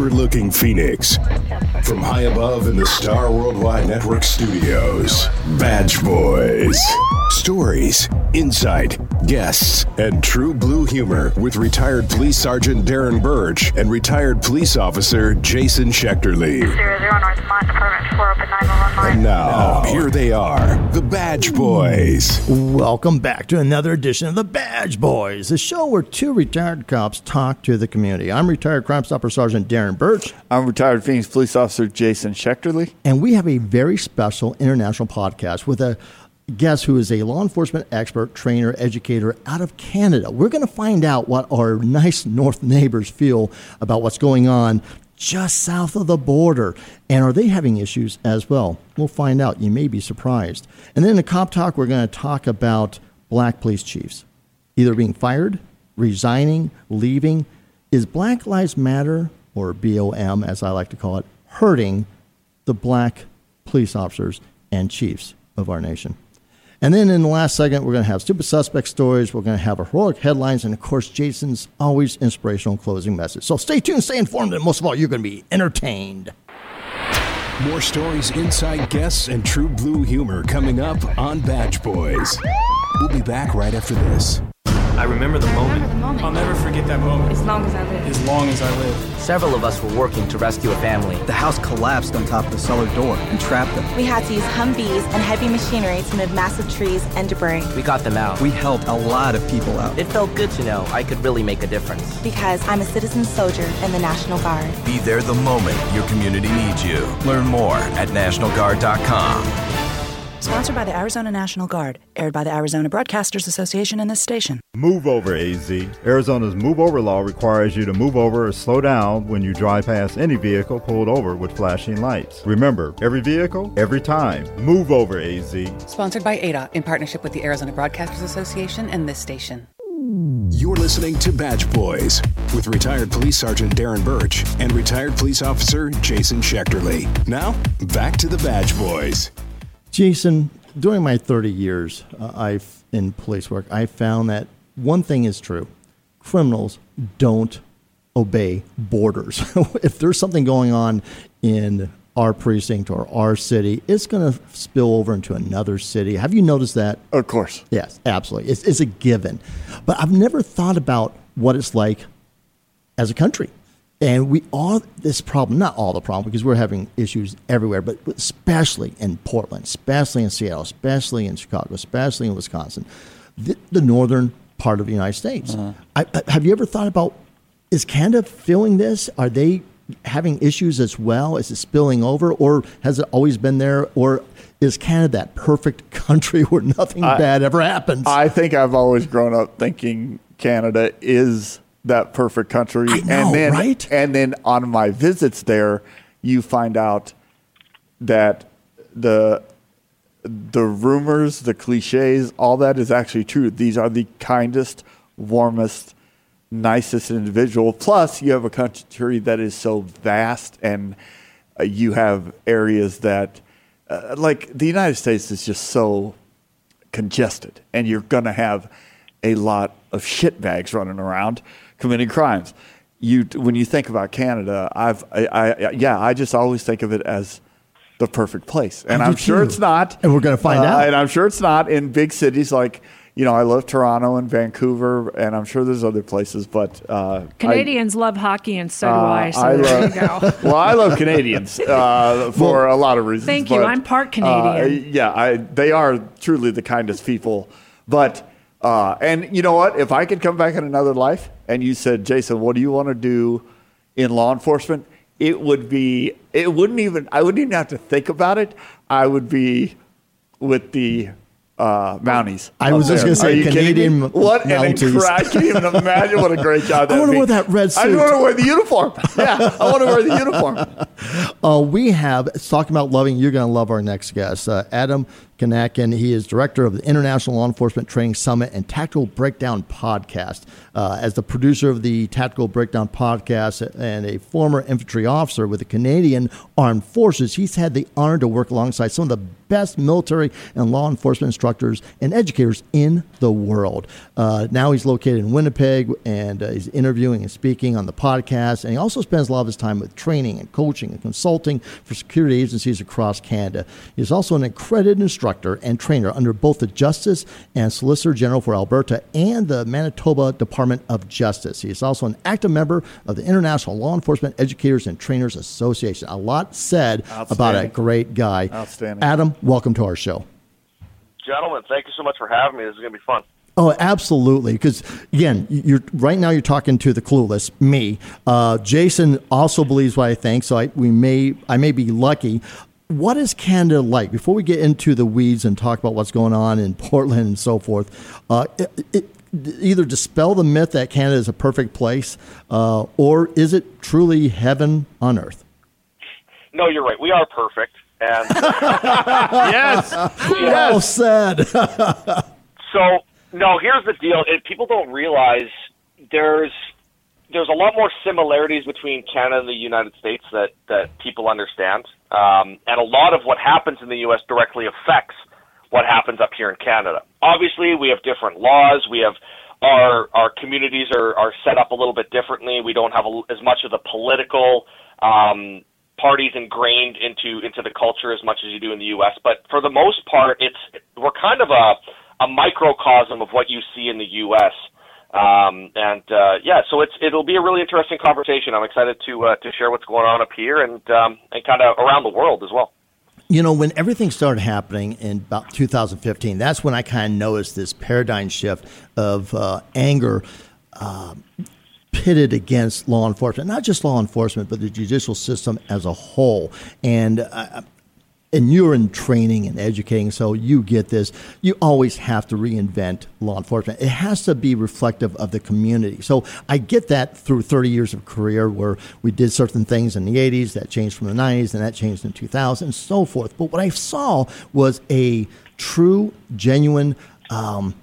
overlooking Phoenix. From high above in the Star Worldwide Network studios, Badge Boys. Stories, insight, guests, and true blue humor with retired Police Sergeant Darren Birch and retired police officer Jason Schechterly. Zero zero North Mine Department four open nine one one And now, here they are, the Badge Boys. Welcome back to another edition of the Badge Boys, the show where two retired cops talk to the community. I'm retired Crime Stopper Sergeant Darren Birch, I'm retired Phoenix police officer Jason Schechterly. and we have a very special international podcast with a guest who is a law enforcement expert, trainer, educator out of Canada. We're going to find out what our nice North neighbors feel about what's going on just south of the border. And are they having issues as well? We'll find out. You may be surprised. And then in the cop talk, we're going to talk about black police chiefs either being fired, resigning, leaving. Is Black Lives Matter, or BOM as I like to call it, hurting the black police officers and chiefs of our nation? And then in the last segment, we're going to have stupid suspect stories. We're going to have heroic headlines. And of course, Jason's always inspirational closing message. So stay tuned, stay informed, and most of all, you're going to be entertained. More stories, inside guests, and true blue humor coming up on Badge Boys. We'll be back right after this. I remember the moment. I'll never forget that moment. As long as I live. As long as I live. Several of us were working to rescue a family. The house collapsed on top of the cellar door and trapped them. We had to use Humvees and heavy machinery to move massive trees and debris. We got them out. We helped a lot of people out. It felt good to know I could really make a difference. Because I'm a citizen soldier in the National Guard. Be there the moment your community needs you. Learn more at NationalGuard.com. Sponsored by the Arizona National Guard. Aired by the Arizona Broadcasters Association and this station. Move over, AZ. Arizona's move over law requires you to move over or slow down when you drive past any vehicle pulled over with flashing lights. Remember, every vehicle, every time. Move over, AZ. Sponsored by ADA in partnership with the Arizona Broadcasters Association and this station. You're listening to Badge Boys with retired police sergeant Darren Birch and retired police officer Jason Schechterly. Now, back to the Badge Boys. Jason, during my 30 years uh, I've in police work, I found that one thing is true: criminals don't obey borders. if there's something going on in our precinct or our city, it's going to spill over into another city. Have you noticed that? Of course. Yes, absolutely. It's, it's a given. But I've never thought about what it's like as a country. And we all this problem, not all the problem, because we're having issues everywhere, but especially in Portland, especially in Seattle, especially in Chicago, especially in Wisconsin, the, the northern part of the United States. Uh-huh. I, I- have you ever thought about is Canada feeling this? Are they having issues as well? Is it spilling over, or has it always been there? Or is Canada that perfect country where nothing I- bad ever happens? I think I've always grown up thinking Canada is that perfect country. Know, and then, right? And then on my visits there, you find out that the the rumors, the cliches, all that is actually true. These are the kindest, warmest, nicest individual. Plus, you have a country that is so vast, and uh, you have areas that, uh, like the United States, is just so congested, and you're going to have a lot of shitbags running around committing crimes. You, when you think about Canada, I've, I, I, yeah, I just always think of it as the perfect place, and I do I'm sure too. it's not. And we're gonna find Uh, out. And I'm sure it's not in big cities like you know. I love Toronto and Vancouver, and I'm sure there's other places, but uh, I- Canadians love hockey, and so do uh, I. So I there love, you go. well, I love Canadians uh, for a lot of reasons. Thank you. but, I'm part uh, Canadian. yeah, I, they are truly the kindest people. But uh, and you know what? If I could come back in another life, and you said, Jason, what do you want to do in law enforcement? It would be. It wouldn't even. I wouldn't even have to think about it. I would be with the. Uh, Mounties. I was up just gonna say Are you kidding? Canadian What an incredible! I can't even imagine what a great job that I wanna wear that red suit. I want to wear the uniform. Yeah, I want to wear the uniform. Uh, we have talking about loving. You're going to love our next guest, uh, Adam Kanak, and he is director of the International Law Enforcement Training Summit and Tactical Breakdown Podcast. Uh, as the producer of the Tactical Breakdown Podcast and a former infantry officer with the Canadian Armed Forces, he's had the honor to work alongside some of the best military and law enforcement instructors and educators in the world. Uh, now he's located in Winnipeg and uh, he's interviewing and speaking on the podcast. And he also spends a lot of his time with training and coaching and consulting for security agencies across Canada. He's also an accredited instructor and trainer under both the Justice and Solicitor General for Alberta and the Manitoba Department of Justice. He is also an active member of the International Law Enforcement Educators and Trainers Association. A lot said about a great guy. Outstanding. Adam, welcome to our show. Gentlemen, thank you so much for having me. This is going to be fun. Oh, absolutely. Because again, you're right now. You're talking to the clueless, me. Uh, Jason also believes what I think, so I, we may I may be lucky. What is Canada like? Before we get into the weeds and talk about what's going on in Portland and so forth, uh, it, it, either dispel the myth that Canada is a perfect place, uh, or is it truly heaven on earth? No, you're right. We are perfect. And yes, well said. so no, here's the deal. It, people don't realize there's there's a lot more similarities between Canada and the United States that that people understand, um, and a lot of what happens in the U.S. directly affects what happens up here in Canada. Obviously, we have different laws. We have our our communities are are set up a little bit differently. We don't have a, as much of the political um, parties ingrained into into the culture as much as you do in the U.S. But for the most part, it's we're kind of a a microcosm of what you see in the U.S. Um, and uh, yeah, so it's it'll be a really interesting conversation. I'm excited to uh, to share what's going on up here and um, and kind of around the world as well. You know, when everything started happening in about 2015, that's when I kind of noticed this paradigm shift of uh, anger. Uh, pitted against law enforcement, not just law enforcement, but the judicial system as a whole. And uh, and you're in training and educating, so you get this. You always have to reinvent law enforcement. It has to be reflective of the community. So I get that through 30 years of career where we did certain things in the 80s that changed from the 90s and that changed in 2000 and so forth. But what I saw was a true, genuine um,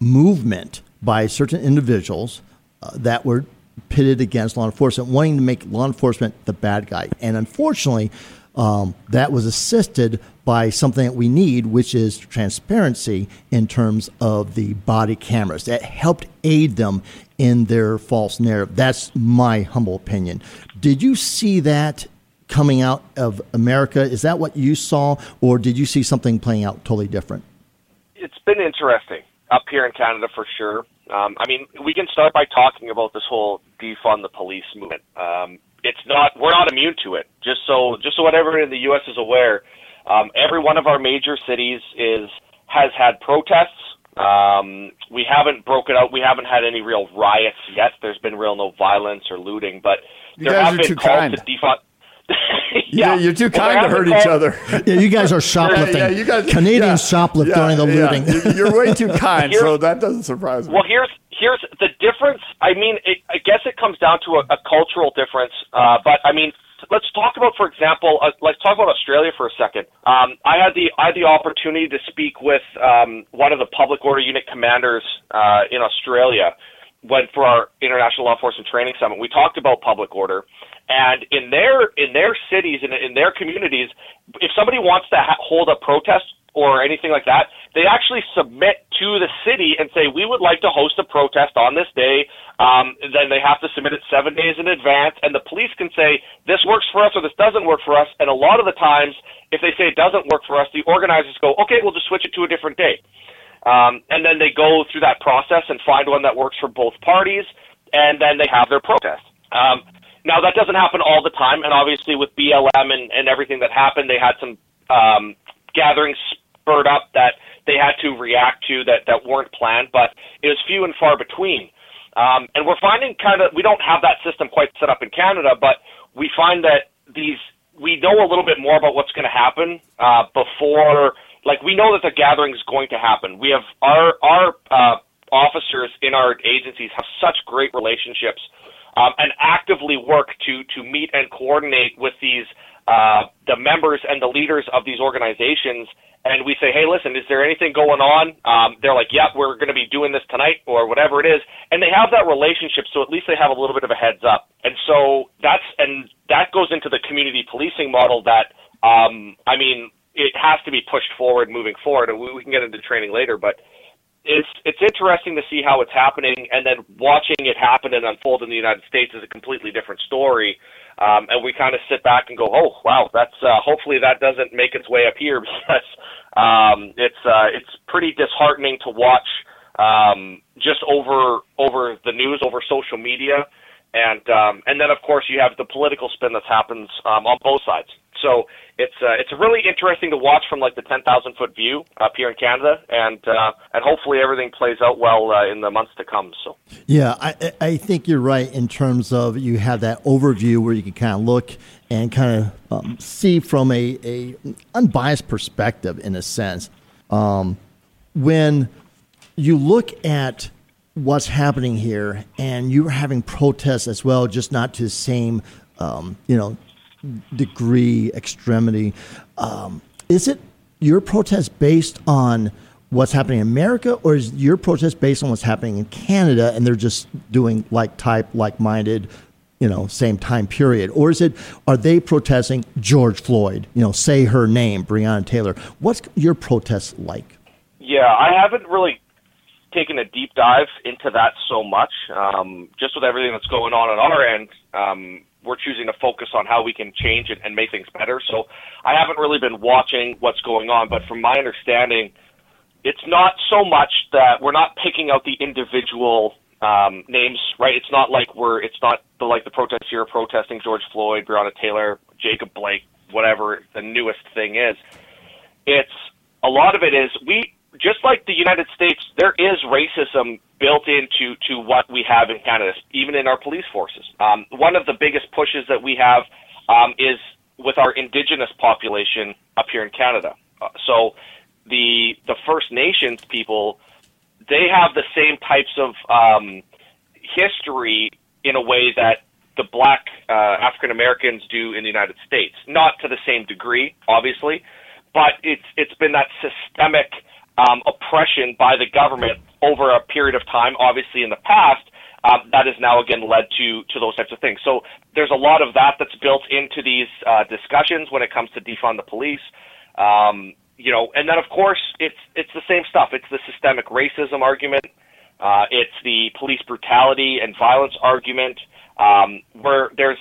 movement by certain individuals uh, that were pitted against law enforcement, wanting to make law enforcement the bad guy. And unfortunately, um, that was assisted by something that we need, which is transparency in terms of the body cameras. That helped aid them in their false narrative. That's my humble opinion. Did you see that coming out of America? Is that what you saw, or did you see something playing out totally different? It's been interesting up here in Canada for sure. Um, I mean, we can start by talking about this whole defund the police movement. Um, it's not we're not immune to it. Just so just so everyone in the U.S. is aware, um, every one of our major cities is has had protests. Um, we haven't broken out. We haven't had any real riots yet. There's been real no violence or looting, but You there guys have are been too calls kind. to defund. Yeah, you're too Well, kind to hurt each other. Yeah, you guys are shoplifting. Yeah, yeah, you guys, Canadians yeah, shoplift yeah, during the yeah. looting. You- You're way too kind, so that doesn't surprise me. Well, here's here's the difference. I mean, it, I guess it comes down to a, a cultural difference. Uh, but I mean, let's talk about, for example, uh, let's talk about Australia for a second. Um, I had the I had the opportunity to speak with um, one of the public order unit commanders uh, in Australia when for our international law enforcement training summit. We talked about public order, and in their in their cities and in, in their communities, if somebody wants to ha- hold a protest or anything like that, they actually submit to the city and say, we would like to host a protest on this day. Um, then they have to submit it seven days in advance, and the police can say, this works for us or this doesn't work for us. And a lot of the times, if they say it doesn't work for us, the organizers go, okay, we'll just switch it to a different day. Um, and then they go through that process and find one that works for both parties, and then they have their protest. Um, now, that doesn't happen all the time, and obviously with BLM and, and everything that happened, they had some um, gatherings spurred up that they had to react to that, that weren't planned, but it was few and far between. Um, and we're finding kind of, we don't have that system quite set up in Canada, but we find that these, we know a little bit more about what's going to happen uh, before, like we know that the gathering is going to happen. We have our, our uh, officers in our agencies have such great relationships um, and actively work to, to meet and coordinate with these, uh, the members and the leaders of these organizations and we say, hey, listen, is there anything going on? Um, they're like, yep, we're going to be doing this tonight or whatever it is, and they have that relationship, so at least they have a little bit of a heads up. And so that's and that goes into the community policing model that, um, I mean, it has to be pushed forward moving forward, and we, we can get into training later, but it's it's interesting to see how it's happening, and then watching it happen and unfold in the United States is a completely different story. Um, and we kind of sit back and go, "Oh, wow, that's uh, hopefully that doesn't make its way up here because um, it's uh, it's pretty disheartening to watch um, just over over the news, over social media, and um, and then of course you have the political spin that happens um, on both sides. So it's uh, it's really interesting to watch from like the 10,000 foot view up here in Canada, and uh, and hopefully everything plays out well uh, in the months to come. So yeah, I I think you're right in terms of you have that overview where you can kind of look and kind of um, see from a, a unbiased perspective in a sense. Um, when you look at what's happening here, and you're having protests as well, just not to the same, um, you know, degree, extremity. Um, is it your protest based on what's happening in America, or is your protest based on what's happening in Canada, and they're just doing like type, like minded? You know, same time period, or is it? Are they protesting George Floyd? You know, say her name, Breonna Taylor. What's your protest like? Yeah, I haven't really taken a deep dive into that so much. Um, just with everything that's going on on our end, um, we're choosing to focus on how we can change it and make things better. So I haven't really been watching what's going on, but from my understanding, it's not so much that we're not picking out the individual um, names, right? It's not like we're, it's not the, like the protests here protesting George Floyd, Breonna Taylor, Jacob Blake, whatever the newest thing is. It's a lot of it is we just like the United States, there is racism built into to what we have in Canada, even in our police forces. Um, one of the biggest pushes that we have um, is with our Indigenous population up here in Canada. Uh, so the the First Nations people, they have the same types of um, history in a way that the black uh, African Americans do in the United States. Not to the same degree, obviously, but it's it's been that systemic um, oppression by the government over a period of time. Obviously, in the past, um, that has now again led to to those types of things. So there's a lot of that that's built into these uh, discussions when it comes to defund the police. Um, you know, and then of course it's it's the same stuff. It's the systemic racism argument. Uh, it's the police brutality and violence argument. Um, where there's,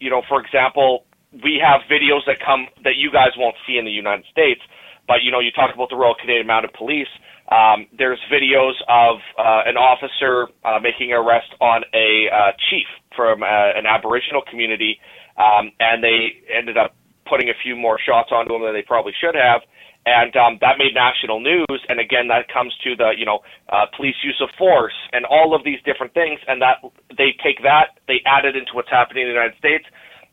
you know, for example, we have videos that come that you guys won't see in the United States but you know, you talk about the Royal Canadian Mounted Police. Um, there's videos of uh, an officer uh, making an arrest on a uh, chief from uh, an Aboriginal community, um, and they ended up putting a few more shots onto him than they probably should have. And um, that made national news. And again, that comes to the you know uh, police use of force and all of these different things. And that they take that, they add it into what's happening in the United States,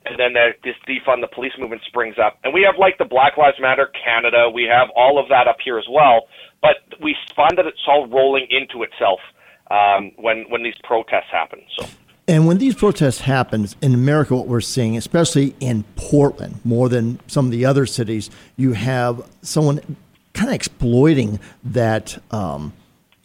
and then the, this defund the police movement springs up. And we have like the Black Lives Matter Canada, we have all of that up here as well. But we find that it's all rolling into itself um, when when these protests happen. So. And when these protests happen in America, what we're seeing, especially in Portland, more than some of the other cities, you have someone kind of exploiting that um,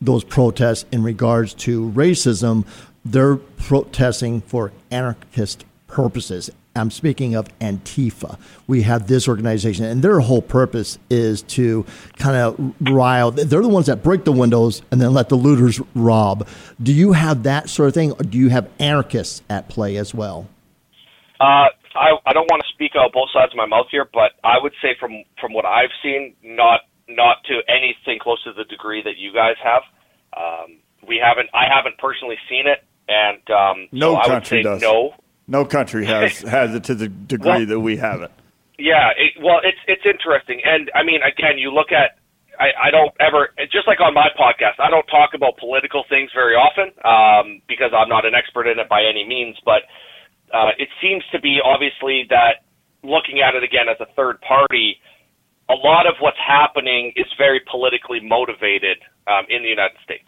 those protests in regards to racism. They're protesting for anarchist purposes, I'm speaking of Antifa. We have this organization, and their whole purpose is to kind of rile. They're the ones that break the windows and then let the looters rob. Do you have that sort of thing, or do you have anarchists at play as well? Uh, I, I don't want to speak out both sides of my mouth here, but I would say from from what I've seen, not not to anything close to the degree that you guys have. Um, we haven't. I haven't personally seen it, and um, no so I country would say does. no. No country has has it to the degree Well- that we have it. Yeah, it, well, it's it's interesting, and I mean, again, you look at. I, I don't ever, just like on my podcast, I don't talk about political things very often um, because I'm not an expert in it by any means. But uh, it seems to be obviously that looking at it again as a third party, a lot of what's happening is very politically motivated um, in the United States.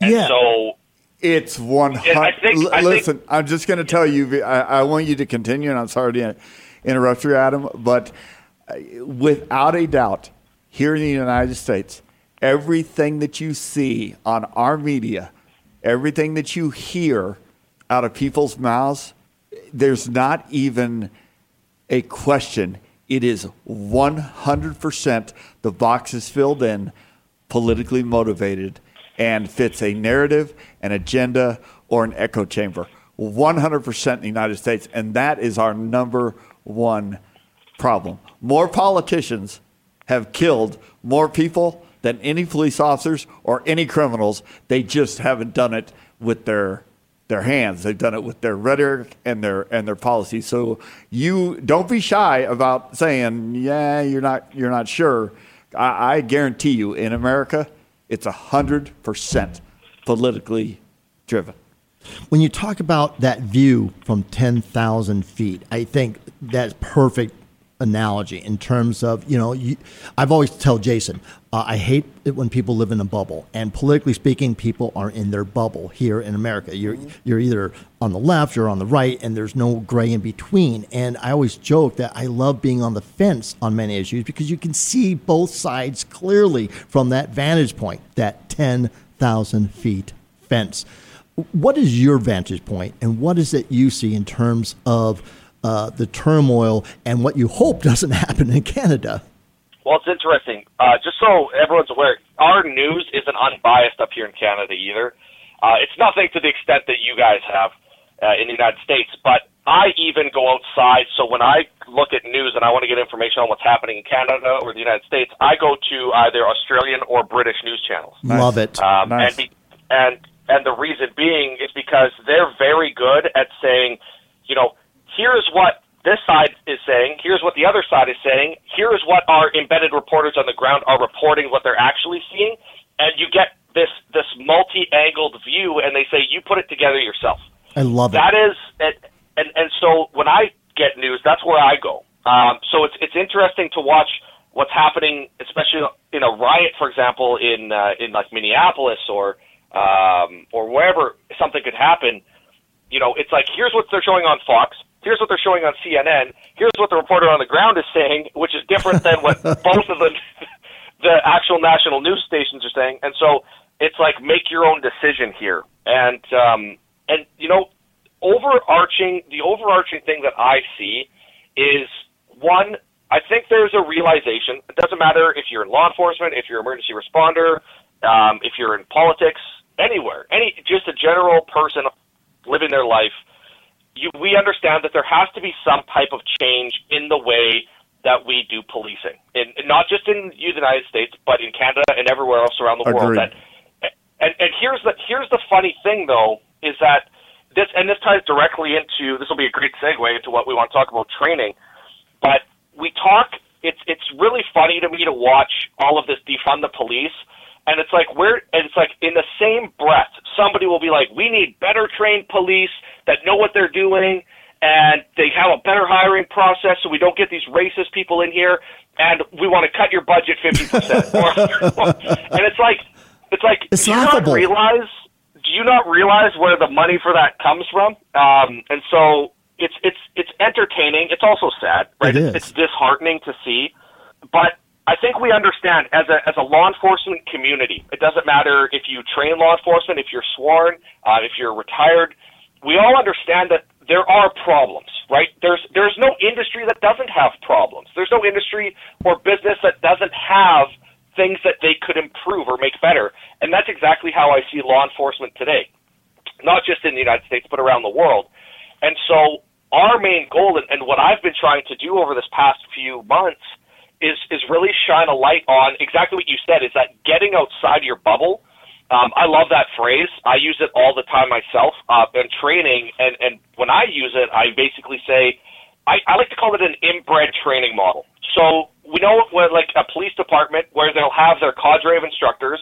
And Yeah. so It's hundred. think- I think- Listen, I'm just going to tell you. I, I want you to continue, and I'm sorry to interrupt you, Adam, but uh, without a doubt, here in the United States, everything that you see on our media, everything that you hear out of people's mouths, there's not even a question. It is 100% the box is filled in, politically motivated, and fits a narrative, an agenda, or an echo chamber. 100% in the United States. And that is our number one problem. More politicians have killed more people than any police officers or any criminals. They just haven't done it with their their hands. They've done it with their rhetoric and their and their policies. So you don't be shy about saying, "Yeah, you're not you're not sure." I, I guarantee you, in America, it's a hundred percent politically driven. When you talk about that view from 10,000 feet, I think that's perfect analogy in terms of you know you, I've always tell Jason uh, I hate it when people live in a bubble. And politically speaking people are in their bubble here in America. You're you're either on the left or on the right and there's no gray in between. And I always joke that I love being on the fence on many issues because you can see both sides clearly from that vantage point that 10,000 feet fence. What is your vantage point and what is it you see in terms of uh, the turmoil and what you hope doesn't happen in Canada. Well, it's interesting. Uh, just so everyone's aware, our news isn't unbiased up here in Canada either. Uh, it's nothing to the extent that you guys have uh, in the United States, but I even go outside. So when I look at news and I want to get information on what's happening in Canada or the United States, I go to either Australian or British news channels. Nice. Love it. Um, nice. And, be, and and the reason being is because they're very good at saying, you know, here's what this side is saying, here's what the other side is saying, here is what our embedded reporters on the ground are reporting what they're actually seeing, and you get this this multi-angled view, and they say you put it together yourself. I love it. That is, and and, and so when I get news, that's where I go. Um, so it's it's interesting to watch what's happening, especially in a riot, for example, in uh, in like Minneapolis or um, or wherever something could happen. You know, it's like here's what they're showing on Fox here's what they're showing on CNN, here's what the reporter on the ground is saying, which is different than what both of the the actual national news stations are saying. And so it's like make your own decision here. And um and you know, overarching the overarching thing that I see is one I think there's a realization. It doesn't matter if you're in law enforcement, if you're an emergency responder, um, if you're in politics, anywhere, any just a general person living their life you, we understand that there has to be some type of change in the way that we do policing, in, not just in the United States, but in Canada and everywhere else around the Agreed. world. That, and, and here's the here's the funny thing though is that this and this ties directly into this will be a great segue into what we want to talk about training, but we talk. It's it's really funny to me to watch all of this defund the police and it's like where and it's like in the same breath somebody will be like we need better trained police that know what they're doing and they have a better hiring process so we don't get these racist people in here and we want to cut your budget 50% and it's like it's like It's do you laughable. not realize do you not realize where the money for that comes from? Um and so it's it's it's entertaining. It's also sad right? It is. it's disheartening to see. But I think we understand as a as a law enforcement community. It doesn't matter if you train law enforcement, if you're sworn, uh, if you're retired. We all understand that there are problems, right? There's there's no industry that doesn't have problems. There's no industry or business that doesn't have things that they could improve or make better. And that's exactly how I see law enforcement today, not just in the United States but around the world. And so our main goal and, and what I've been trying to do over this past few months is is really shine a light on exactly what you said. Is that getting outside your bubble? Um, I love that phrase. I use it all the time myself uh, in training, and and when I use it, I basically say I, I like to call it an inbred training model. So we know when like a police department where they'll have their cadre of instructors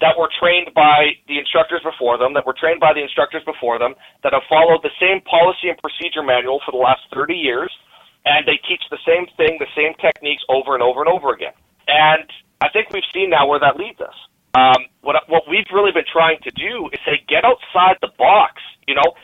that were trained by the instructors before them, that were trained by the instructors before them, that have followed the same policy and procedure manual for the last 30 years and they teach the same thing, the same techniques over and over and over again. And I think we've seen now where that leads us. Um, what what we've really been trying to do is say get outside the box. You know,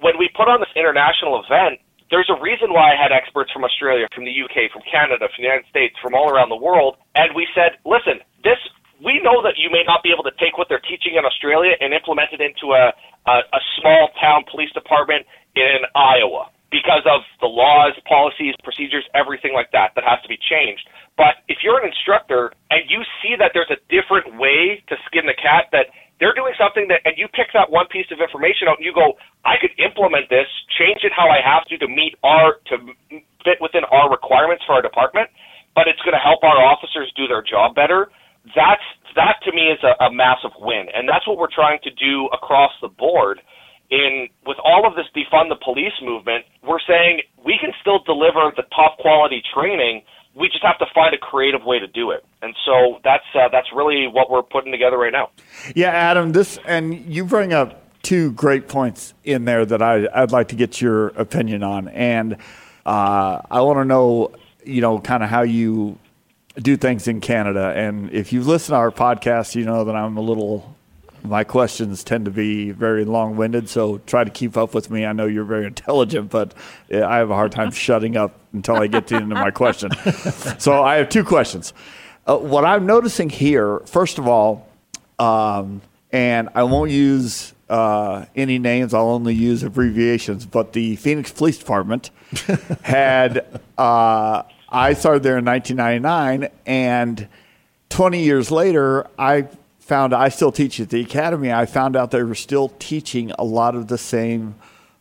when we put on this international event, there's a reason why I had experts from Australia, from the UK, from Canada, from the United States, from all around the world, and we said, listen, this we know that you may not be able to take what they're teaching in Australia and implement it into a, a, a small town police department in Iowa because of the laws, policies, procedures, everything like that that has to be changed. But if you're an instructor and you see that there's a different way to skin the cat, that they're doing something that, and you pick that one piece of information out and you go, I could implement this, change it how I have to to meet our, to fit within our requirements for our department, but it's going to help our officers do their job better that's that to me is a, a massive win, and that's what we're trying to do across the board. In with all of this defund the police movement, we're saying we can still deliver the top quality training. We just have to find a creative way to do it, and so that's uh, that's really what we're putting together right now. Yeah, Adam, this and you bring up two great points in there that I, I'd like to get your opinion on, and uh, I want to know, you know, kind of how you do things in Canada. And if you listen to our podcast, you know that I'm a little. My questions tend to be very long-winded, so try to keep up with me. I know you're very intelligent, but I have a hard time shutting up until I get to into my question. so I have two questions. Uh, what I'm noticing here, first of all, um, and I won't use uh, any names. I'll only use abbreviations. But the Phoenix Police Department had uh, I started there in 1999, and 20 years later, I found I still teach at the academy. I found out they were still teaching a lot of the same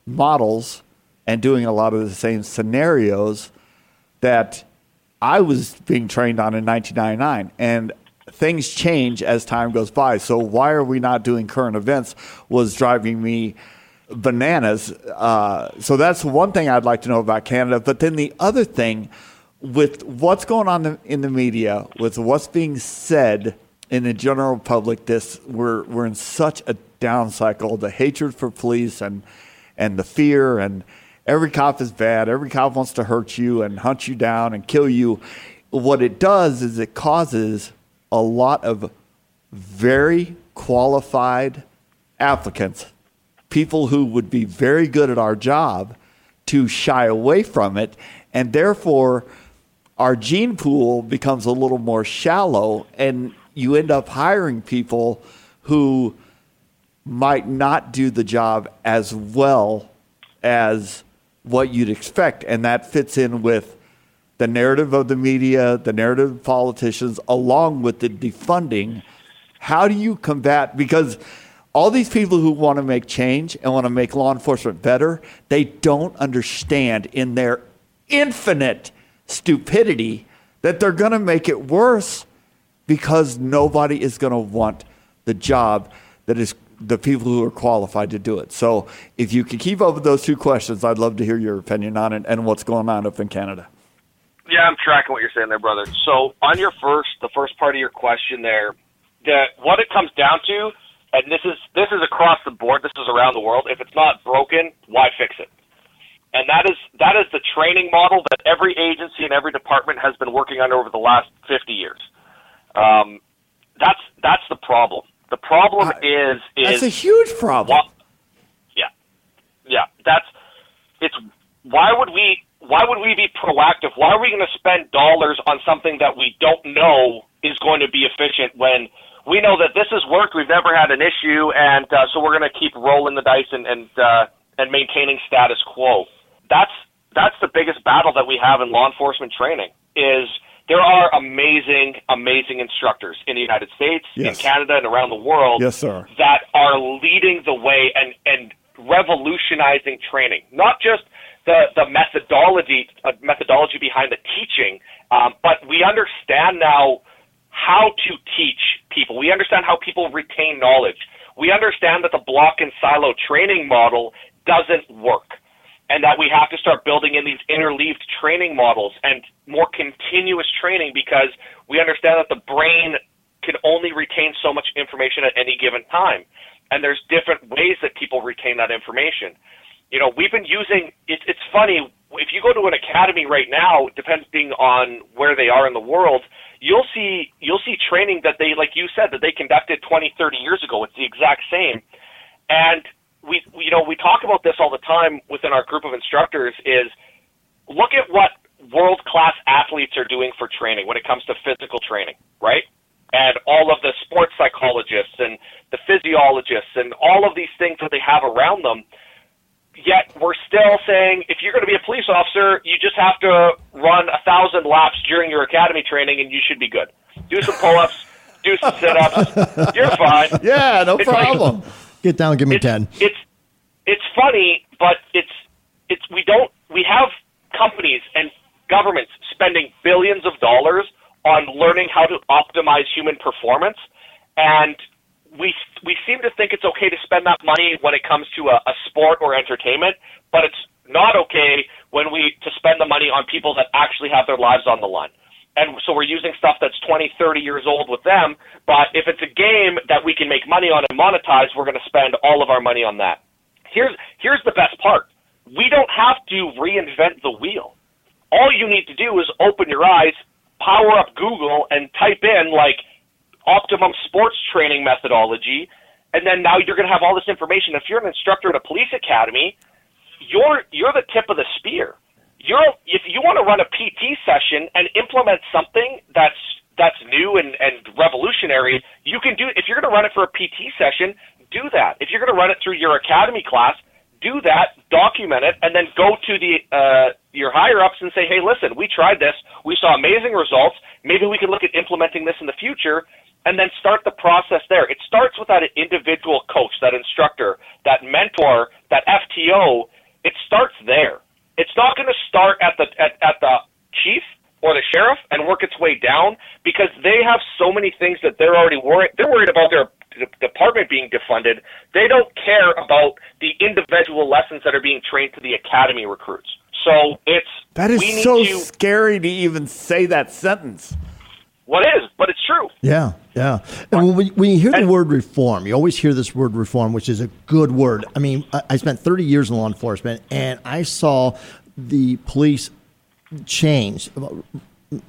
models and doing a lot of the same scenarios that I was being trained on in 1999. And things change as time goes by. So why are we not doing current events was driving me bananas. Uh, so that's one thing I'd like to know about Canada. But then the other thing with what's going on in the media, with what's being said in the general public, this we're we're in such a down cycle. The hatred for police and and the fear and every cop is bad. Every cop wants to hurt you and hunt you down and kill you. What it does is it causes a lot of very qualified applicants, people who would be very good at our job, to shy away from it, and therefore our gene pool becomes a little more shallow and you end up hiring people who might not do the job as well as what you'd expect. And that fits in with the narrative of the media, the narrative of politicians, along with the defunding. How do you combat? Because all these people who want to make change and want to make law enforcement better, they don't understand in their infinite stupidity that they're going to make it worse because nobody is going to want the job that is the people who are qualified to do it. So, if you can keep up with those two questions, I'd love to hear your opinion on it and what's going on up in Canada. Yeah, I'm tracking what you're saying there, brother. So, on your first, the first part of your question there, that what it comes down to, and this is this is across the board, this is around the world. If it's not broken, why fix it? and that is that is the training model that every agency and every department has been working on over the last 50 years. Um, that's that's the problem. The problem uh, is is that's a huge problem. Yeah, yeah. That's it's why would we why would we be proactive? Why are we going to spend dollars on something that we don't know is going to be efficient when we know that this has worked? We've never had an issue, and uh, so we're going to keep rolling the dice and and uh, and maintaining status quo that's that's the biggest battle that we have in law enforcement training is there are amazing, amazing instructors in the United States, yes. in Canada, and around the world yes, sir. that are leading the way and, and revolutionizing training. Not just the, the methodology uh, methodology behind the teaching, um, but we understand now how to teach people. We understand how people retain knowledge. We understand that the block and silo training model doesn't work and that we have to start building in these interleaved training models and more continuous training because we understand that the brain can only retain so much information at any given time. And there's different ways that people retain that information. You know, we've been using it, it's funny, if you go to an academy right now, depending on where they are in the world, you'll see you'll see training that they like you said that they conducted 20, 30 years ago. It's the exact same. And we you know we talk about this all the time within our group of instructors is look at what world class athletes are doing for training when it comes to physical training, right? And all of the sports psychologists and the physiologists and all of these things that they have around them. Yet we're still saying if you're going to be a police officer, you just have to run a thousand laps during your academy training and you should be good. Do some pull ups, do some sit ups. You're fine. Yeah, no It's like- problem. Get down, give me 10. it's it's funny, but it's it's we don't we have companies and governments spending billions of dollars on learning how to optimize human performance, and we we seem to think it's okay to spend that money when it comes to a, a sport or entertainment, but it's not okay when we to spend the money on people that actually have their lives on the line. And so we're using stuff that's 20, 30 years old with them. But if it's a game that we can make money on and monetize, we're going to spend all of our money on that. Here's here's the best part. We don't have to reinvent the wheel. All you need to do is open your eyes, power up Google, and type in like optimum sports training methodology, and then now you're going to have all this information. If you're an instructor at a police academy, you're you're the tip of the spear. You're if you want to run a PT session and implement something that's that's new and, and revolutionary, you can do if you're going to run it for a PT session, do that. If you're going to run it through your academy class, do that, document it, and then go to the uh, your higher ups and say, "Hey, listen, we tried this. We saw amazing results. Maybe we can look at implementing this in the future." And then start the process there. It starts with that individual coach, that instructor, that mentor, that FTO. It starts there. It's not going to start at the at, at the chief or the sheriff and work its way down because they have so many things that they're already worried. They're worried about their department being defunded. They don't care about the individual lessons that are being trained to the academy recruits. So it's That is so to, scary to even say that sentence. What is, but it's true. Yeah, yeah. And when, when you hear the word reform, you always hear this word reform, which is a good word. I mean, I, I spent 30 years in law enforcement, and I saw the police change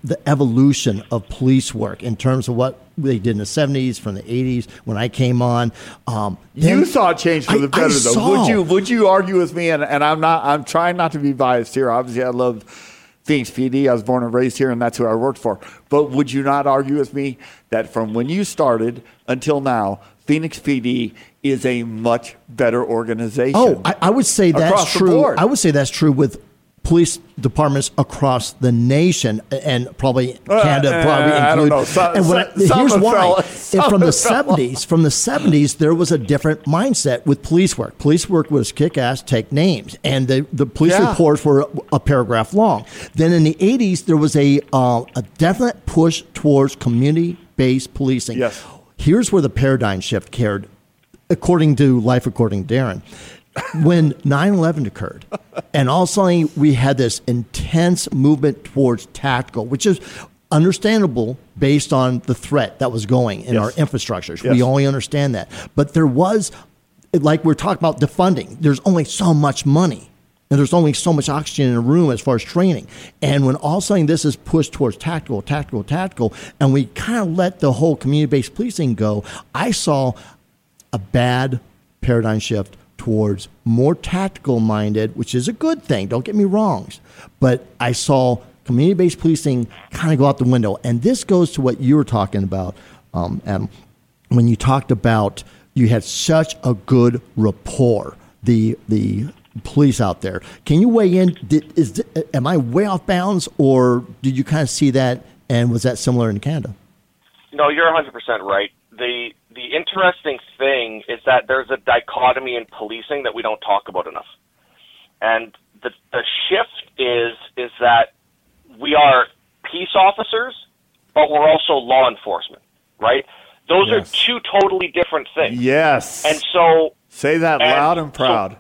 the evolution of police work in terms of what they did in the 70s, from the 80s when I came on. Um, then- you saw it change for I- the I better, though. saw. Would you? Would you argue with me? And, and I'm not. I'm trying not to be biased here. Obviously, I love Phoenix PD. I was born and raised here, and that's who I worked for. But would you not argue with me that from when you started until now, Phoenix PD is a much better organization? Oh, I, I would say that's true. I would say that's true with police departments across the nation and probably Uh, Canada. uh, Probably I don't include. Some- and when I- some- here's why: fell- if some from the '70s, from the '70s, there was a different mindset with police work. Police work was kick ass, take names, and the the police Yeah. reports were a, a paragraph long. Then in the '80s, there was a uh, a definite push towards community based policing. Yes. Here's where the paradigm shift cared according to Life According to Darren, when 9 11 occurred, and all of a sudden we had this intense movement towards tactical, which is understandable based on the threat that was going in Yes. our infrastructures. Yes. We only understand that. But there was, like we're talking about defunding, there's only so much money. And there's only so much oxygen in a room as far as training. And when all of a sudden this is pushed towards tactical, tactical, tactical, and we kind of let the whole community based policing go, I saw a bad paradigm shift towards more tactical minded, which is a good thing. Don't get me wrong. But I saw community based policing kind of go out the window. And this goes to what you were talking about, um, Adam, when you talked about you had such a good rapport, the, the police out there. Can you weigh in? Did, is, am I way off bounds, or did you kind of see that? And was that similar in Canada? No, you're 100% right. The the interesting thing is that there's a dichotomy in policing that we don't talk about enough. And the the shift is is that we are peace officers, but we're also law enforcement, right? Those Yes. are two totally different things. Yes. And so Say that And loud and so- proud.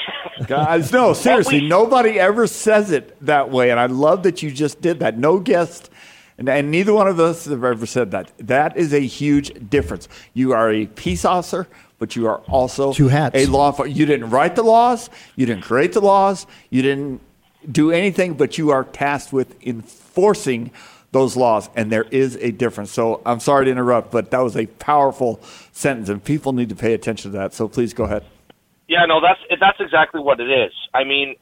Guys, no, seriously, we- nobody ever says it that way, and I love that you just did that. No guest, and, and neither one of us have ever said that. That is a huge difference. You are a peace officer, but you are also Two hats. a law enforcement. You didn't write the laws, you didn't create the laws, you didn't do anything, but you are tasked with enforcing those laws, and there is a difference. So I'm sorry to interrupt, but that was a powerful sentence, and people need to pay attention to that. So please go ahead. Yeah, no, that's that's exactly what it is. I mean,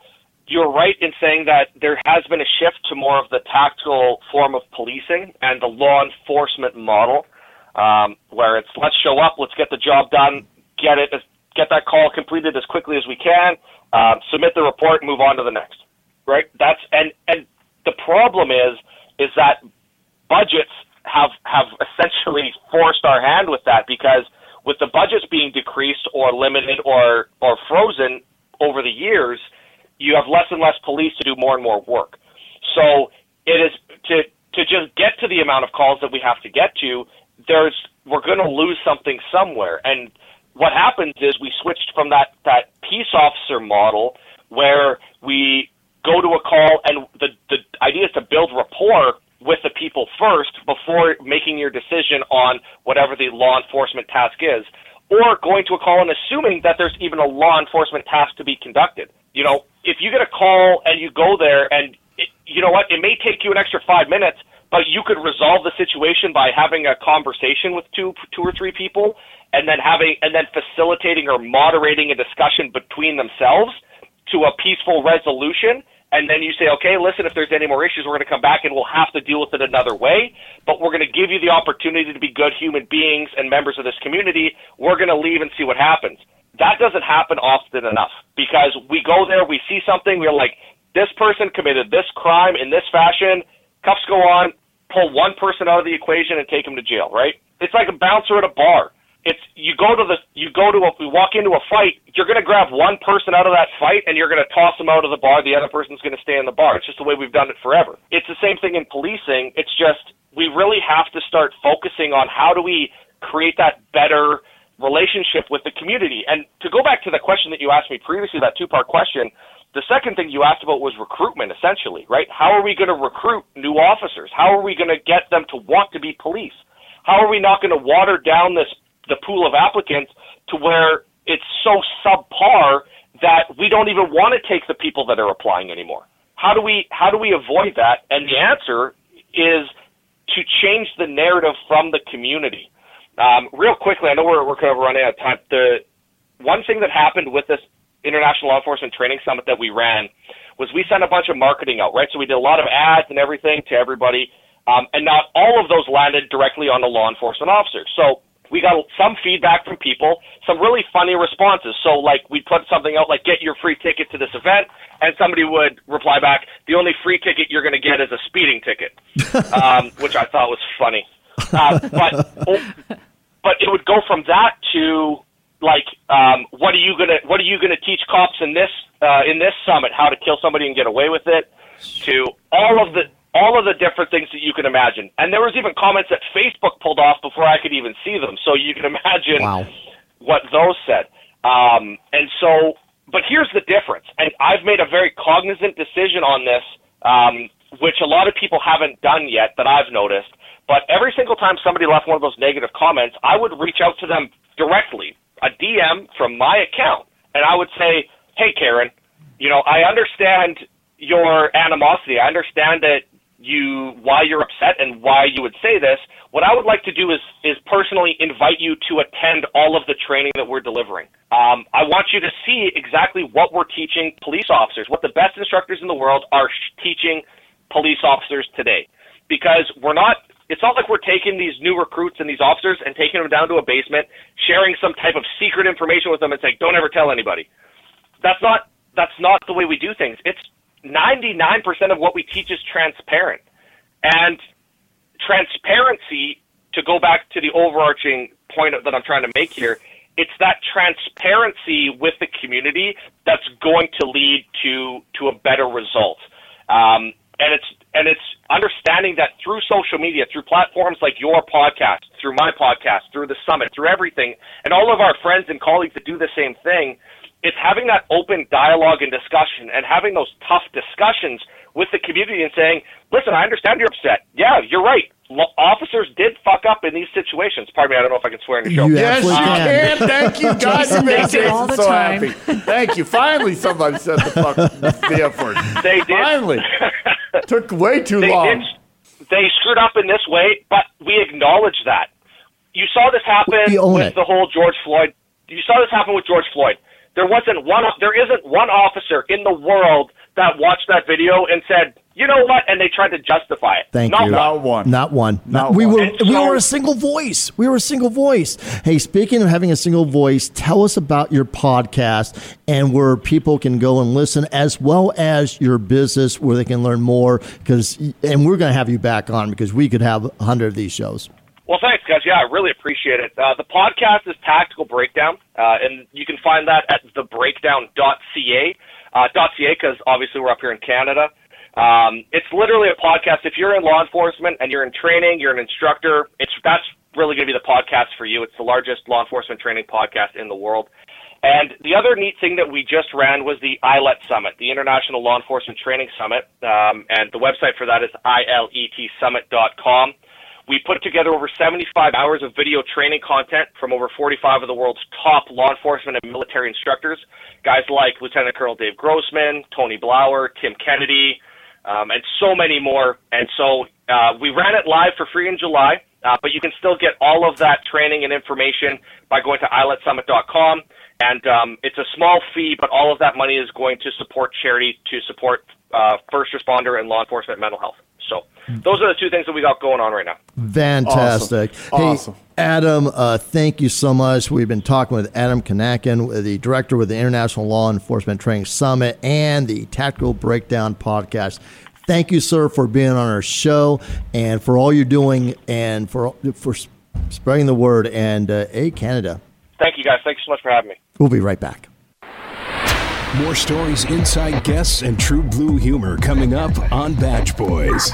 you're right in saying that there has been a shift to more of the tactical form of policing and the law enforcement model, um, where it's let's show up, let's get the job done, get it, get that call completed as quickly as we can, um, submit the report, move on to the next. Right? That's and and the problem is is that budgets have have essentially forced our hand with that because with the budgets being decreased or limited or or frozen over the years, you have less and less police to do more and more work. So it is to to just get to the amount of calls that we have to get to. There's we're going to lose something somewhere, and what happens is we switched from that that peace officer model where we go to a call and the the idea is to build rapport with the people first before making your decision on whatever the law enforcement task is, or going to a call and assuming that there's even a law enforcement task to be conducted. You know, if you get a call and you go there and it, you know what, it may take you an extra five minutes, but you could resolve the situation by having a conversation with two two or three people and then having and then facilitating or moderating a discussion between themselves to a peaceful resolution and then you say, okay, listen, if there's any more issues, we're going to come back and we'll have to deal with it another way, but we're going to give you the opportunity to be good human beings and members of this community. We're going to leave and see what happens. That doesn't happen often enough because we go there, we see something, we're like, this person committed this crime in this fashion, cuffs go on, pull one person out of the equation and take him to jail, right? It's like a bouncer at a bar. It's you go to the you go to a we walk into a fight you're going to grab one person out of that fight and you're going to toss them out of the bar the other person's going to stay in the bar. It's just the way we've done it forever. It's the same thing in policing it's just we really have to start focusing on how do we create that better relationship with the community and to go back to the question that you asked me previously that two part question the second thing you asked about was recruitment essentially right how are we going to recruit new officers how are we going to get them to want to be police how are we not going to water down this the pool of applicants to where it's so subpar that we don't even want to take the people that are applying anymore. How do we how do we avoid that? And the answer is to change the narrative from the community. Um, real quickly, I know we're we're kind of running out of time. The one thing that happened with this international law enforcement training summit that we ran was we sent a bunch of marketing out, right? So we did a lot of ads and everything to everybody, um, and not all of those landed directly on the law enforcement officers. So we got some feedback from people, some really funny responses. So, like, we put something out like, get your free ticket to this event, and somebody would reply back, the only free ticket you're going to get is a speeding ticket, um, which I thought was funny. Uh, but, but it would go from that to, like, um, what are you gonna what are you gonna teach cops in this uh, in this summit how to kill somebody and get away with it? To all of the all of the different things that you can imagine. And there was even comments that Facebook pulled off before I could even see them. So you can imagine wow. what those said. Um, and so, but here's the difference. And I've made a very cognizant decision on this, um, which a lot of people haven't done yet that I've noticed. But every single time somebody left one of those negative comments, I would reach out to them directly, a DM from my account, and I would say, "Hey, Karen, you know, I understand your animosity. I understand that you why you're upset and why you would say this. What I would like to do is is personally invite you to attend all of the training that we're delivering. Um, I want you to see exactly what we're teaching police officers, what the best instructors in the world are sh- teaching police officers today, because we're not. It's not like we're taking these new recruits and these officers and taking them down to a basement, sharing some type of secret information with them, and saying, "Don't ever tell anybody." That's not that's not the way we do things. It's 99% of what we teach is transparent. And transparency, to go back to the overarching point that I'm trying to make here, it's that transparency with the community that's going to lead to to a better result. Um, and it's and it's understanding that through social media, through platforms like your podcast, through my podcast, through the summit, through everything, and all of our friends and colleagues that do the same thing, it's having that open dialogue and discussion and having those tough discussions with the community and saying, listen, I understand you're upset. Yeah, you're right. officers did fuck up in these situations. Pardon me, I don't know if I can swear in the show. You Yes, you absolutely can. Thank you. God, Jason you made it all Jason the so time. happy. Thank you. Finally, somebody said the fuck the F word. They did. Finally. Took way too they long. did. They screwed up in this way, but we acknowledge that. You saw this happen with it. the whole George Floyd. You saw this happen with George Floyd. there wasn't one. There isn't one officer in the world that watched that video and said, "You know what?" and they tried to justify it. Thank Not you. one. Not one. Not one. Not we one. were And we were a single voice. We were a single voice. Hey, speaking of having a single voice, tell us about your podcast and where people can go and listen, as well as your business where they can learn more. Because and we're going to have you back on because we could have a hundred of these shows. Well, thanks, guys. Yeah, I really appreciate it. Uh, the podcast is Tactical Breakdown, uh, and you can find that at thebreakdown.ca. Uh, .ca because obviously we're up here in Canada. Um, it's literally a podcast. If you're in law enforcement and you're in training, you're an instructor. It's that's really going to be the podcast for you. It's the largest law enforcement training podcast in the world. And the other neat thing that we just ran was the ILET Summit, the International Law Enforcement Training Summit. Um, and the website for that is iletsummit.com. We put together over 75 hours of video training content from over 45 of the world's top law enforcement and military instructors. Guys like Lieutenant Colonel Dave Grossman, Tony Blauer, Tim Kennedy, um, and so many more. And so uh, we ran it live for free in July, uh, but you can still get all of that training and information by going to iletsummit.com. And um, it's a small fee, but all of that money is going to support charity to support uh, first responder and law enforcement mental health. So those are the two things that we got going on right now. Fantastic. Hey, Awesome. Adam, uh, thank you so much. We've been talking with Adam Kanakin, the director with the International Law Enforcement Training Summit and the Tactical Breakdown podcast. Thank you, sir, for being on our show and for all you're doing and for for spreading the word. And uh, hey, Canada, Thank you, guys. Thanks so much for having me. we'll be right back. More stories, inside guests, and true blue humor coming up on Badge Boys.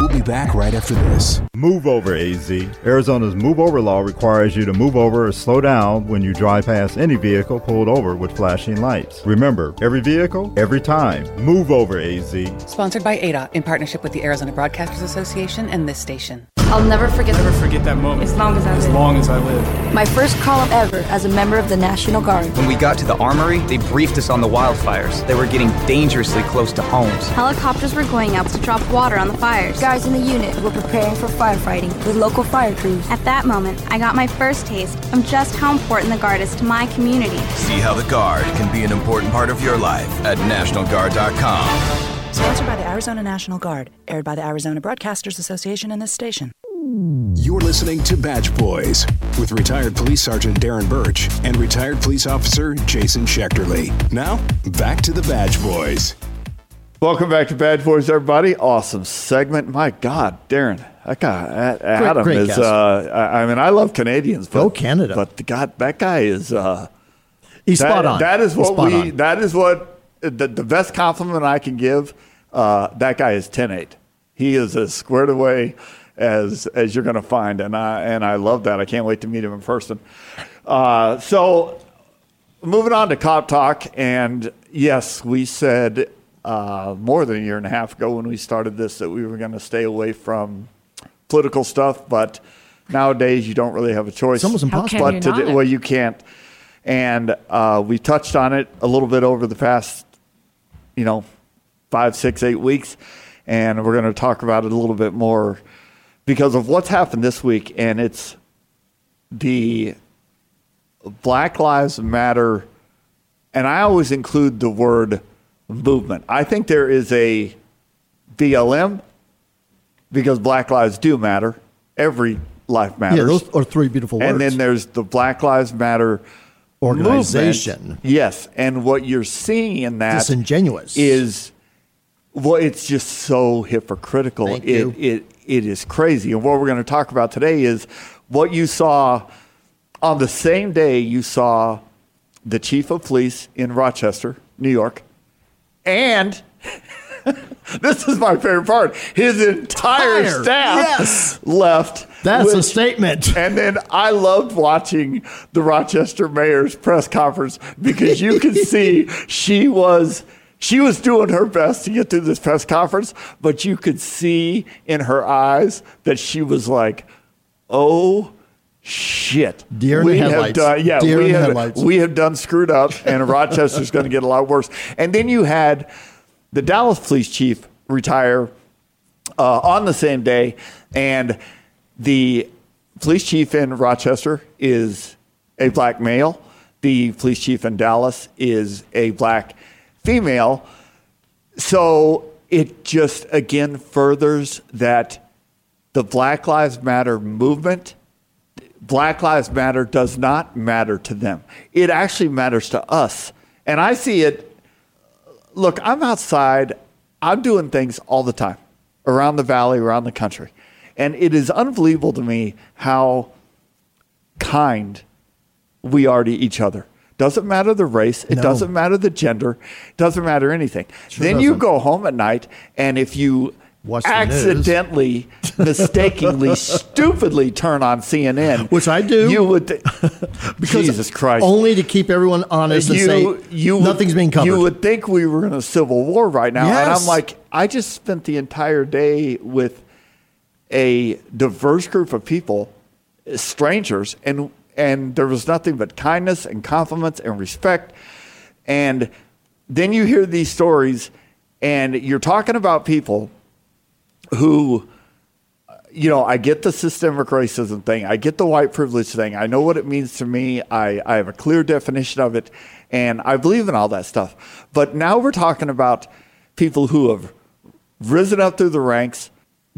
We'll be back right after this. Move over, AZ. Arizona's move over law requires you to move over or slow down when you drive past any vehicle pulled over with flashing lights. Remember, every vehicle, every time. Move over, AZ. Sponsored by ADA in partnership with the Arizona Broadcasters Association and this station. I'll never forget Never forget that moment. as long as I As live. long as I live. My first call up ever as a member of the National Guard. When we got to the armory, they briefed us on the wildfires. They were getting dangerously close to homes. Helicopters were going up to drop water on the fires. Guys in the unit were preparing for firefighting with local fire crews. At that moment, I got my first taste of just how important the Guard is to my community. See how the Guard can be an important part of your life at NationalGuard.com. Sponsored by the Arizona National Guard, aired by the Arizona Broadcasters Association and this station. You're listening to Badge Boys with retired police sergeant Darren Birch and retired police officer Jason Schechterly. Now, back to the Badge Boys. Welcome back to Badge Boys, everybody. Awesome segment. My God, Darren, that guy, Adam great is. guest. Uh, I, I mean, I love Canadians. But, Go Canada. But the God, that guy is. Uh, He's that, spot on. That is what we. on. That is what the, the best compliment I can give. Uh, that guy is 10-8. He is as squared away as as you're going to find, and I and I love that. I can't wait to meet him in person. Uh, so moving on to cop talk, and yes, we said uh, more than a year and a half ago when we started this that we were going to stay away from political stuff, but nowadays you don't really have a choice. It's almost How impossible. can but you today, not? well, you can't. And uh, we touched on it a little bit over the past, you know, five, six, eight weeks, and we're going to talk about it a little bit more because of what's happened this week, and it's the Black Lives Matter, and I always include the word movement. I think there is a BLM because Black Lives do matter. Every life matters. Yeah, those are three beautiful words. And then there's the Black Lives Matter Organization. movement. Yes, and what you're seeing in that Disingenuous. is well, it's just so hypocritical. Thank it, you. it it is crazy. And what we're going to talk about today is what you saw on the same day you saw the chief of police in Rochester, New York, and this is my favorite part. His entire staff yes. left. That's a statement. and then I loved watching the Rochester mayor's press conference because you could see she was she was doing her best to get through this press conference, but you could see in her eyes that she was like, "Oh shit, Deer we have headlights. done yeah Deer we have headlights." we have done screwed up, and Rochester's going to get a lot worse." And then you had the Dallas police chief retire uh, on the same day, and the police chief in Rochester is a black male. the police chief in Dallas is a black female. So it just again furthers that the Black Lives Matter movement, Black Lives Matter does not matter to them. It actually matters to us. And I see it. Look, I'm outside, I'm doing things all the time around the valley, around the country. And it is unbelievable to me how kind we are to each other. Doesn't matter the race. It No. doesn't matter the gender. It doesn't matter anything. Sure then you doesn't. go home at night, and if you Watch accidentally, mistakenly, stupidly turn on CNN, Which I do. you would. Th- Jesus Christ! Only to keep everyone honest and say nothing's being covered. You would think we were in a civil war right now, and I'm like, I just spent the entire day with a diverse group of people, strangers, and and there was nothing but kindness and compliments and respect. And then you hear these stories, and you're talking about people who, you know, I get the systemic racism thing, I get the white privilege thing, I know what it means to me, I, I have a clear definition of it, and I believe in all that stuff. But now we're talking about people who have risen up through the ranks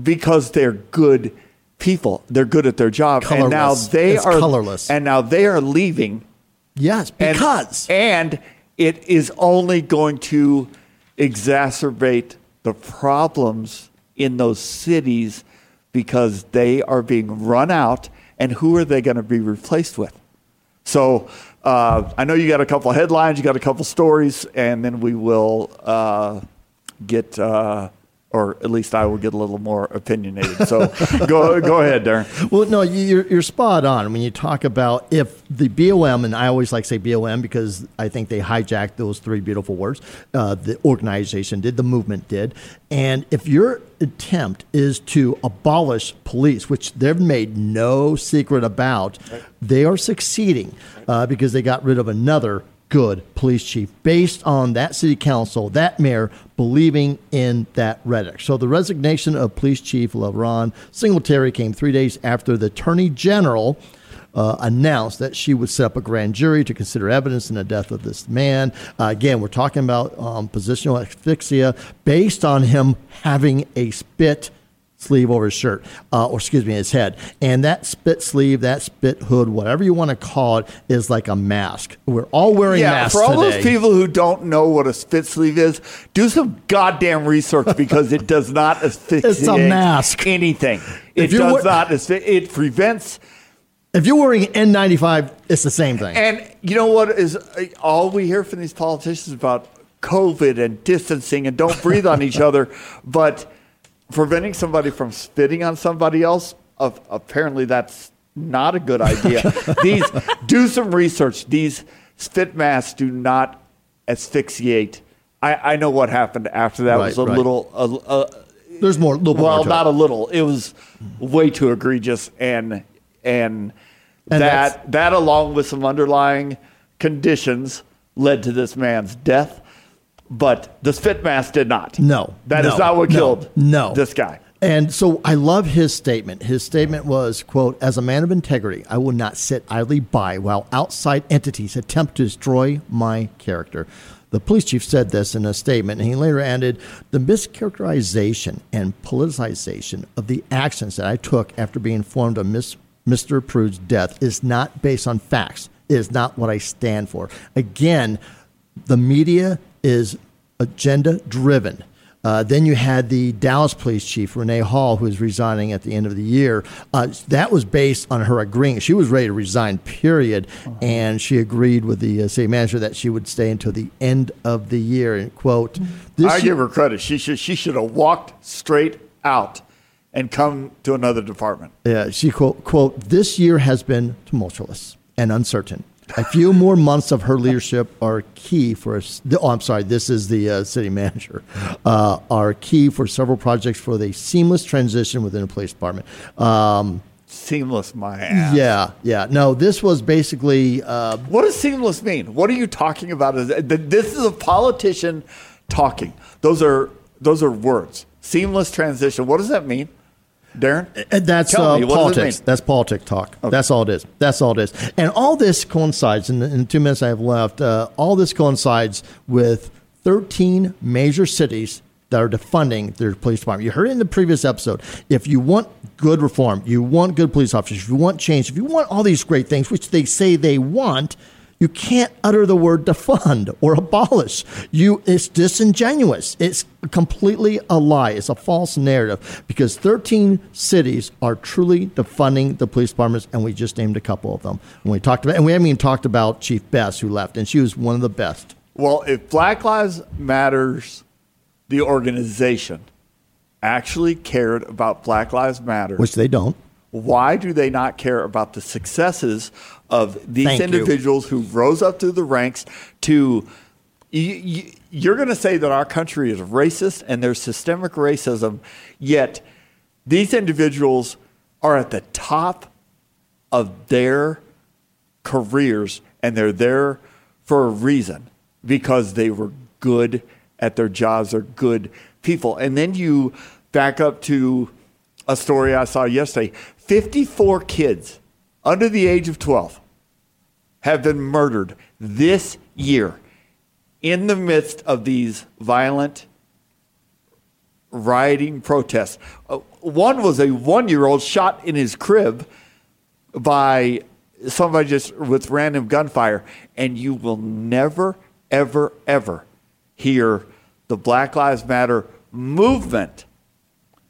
because they're good people. They're good at their job, and now they It's are colorless. And now they are leaving. Yes, And- because and, it is only going to exacerbate the problems in those cities because they are being run out, and who are they going to be replaced with? So uh, I know you got a couple headlines, you got a couple stories, and then we will uh, get, uh, or at least I will get a little more opinionated. So go go ahead, Darren. Well, no, you're, you're spot on when you talk about if the BLM, and I always like to say BLM because I think they hijacked those three beautiful words. Uh, the organization did, the movement did. And if your attempt is to abolish police, which they've made no secret about, they are succeeding uh, because they got rid of another good police chief based on that city council, that mayor believing in that rhetoric. So the resignation of police chief La'Ron Singletary came three days after the attorney general uh, announced that she would set up a grand jury to consider evidence in the death of this man. Uh, again, we're talking about um, positional asphyxia based on him having a spit sleeve over his shirt, uh, or excuse me, his head. And that spit sleeve, that spit hood, whatever you want to call it, is like a mask. We're all wearing yeah, masks for all today. those people who don't know what a spit sleeve is, do some goddamn research because it does not asphyxiate It's a mask. anything. It does wa- not. asphy- It prevents. If you're wearing an N95, it's the same thing. And you know what is uh, all we hear from these politicians about COVID and distancing and don't breathe on each other, but preventing somebody from spitting on somebody else. Of apparently that's not a good idea. these do some research. These spit masks do not asphyxiate. I, I know what happened after that Right, was a right. little. There's more. Little well, more not it. a little. It was way too egregious, and and, And that that along with some underlying conditions led to this man's death. But the spit mask did not. No, that is no, not what no, killed no. this guy. And so I love his statement. His statement was, quote, as a man of integrity, I will not sit idly by while outside entities attempt to destroy my character. The police chief said this in a statement, and he later added, the mischaracterization and politicization of the actions that I took after being informed of Miss, Mr. Prude's death is not based on facts. It is not what I stand for. Again, the media is agenda driven. Uh, then you had the Dallas police chief, Renee Hall, who is resigning at the end of the year. Uh, that was based on her agreeing. She was ready to resign, period. And she agreed with the uh, city manager that she would stay until the end of the year. And, quote, this I year- give her credit. She should she should have walked straight out and come to another department. Yeah, she quote, quote, this year has been tumultuous and uncertain. A few more months of her leadership are key for us. Oh, I'm sorry, this is the uh, city manager. Uh, are key for several projects for the seamless transition within the police department. Um, Seamless, my ass. yeah, yeah. No, this was basically. Uh, What does seamless mean? What are you talking about? This is a politician talking. Those are those are words. Seamless transition. What does that mean? Darren? That's uh, me, what does it politics. That's politic talk. That's all it is. That's all it is. And all this coincides, in the, in the two minutes I have left, uh, all this coincides with 13 major cities that are defunding their police department. You heard it in the previous episode. If you want good reform, you want good police officers, if you want change, if you want all these great things, which they say they want, you can't utter the word defund or abolish. You, it's disingenuous. It's completely a lie. It's a false narrative because 13 cities are truly defunding the police departments, and we just named a couple of them. And we talked about, and we haven't even talked about Chief Best, who left, and she was one of the best. Well, if Black Lives Matters, the organization, actually cared about Black Lives Matter, Which they don't. Why do they not care about the successes of these Thank you. individuals who rose up through the ranks to you, you, you're going to say that our country is racist and there's systemic racism yet these individuals are at the top of their careers and they're there for a reason because they were good at their jobs they're good people and then you back up to a story I saw yesterday 54 kids under the age of 12 have been murdered this year in the midst of these violent rioting protests. Uh, one was a one year old shot in his crib by somebody just with random gunfire, and you will never, ever, ever hear the Black Lives Matter movement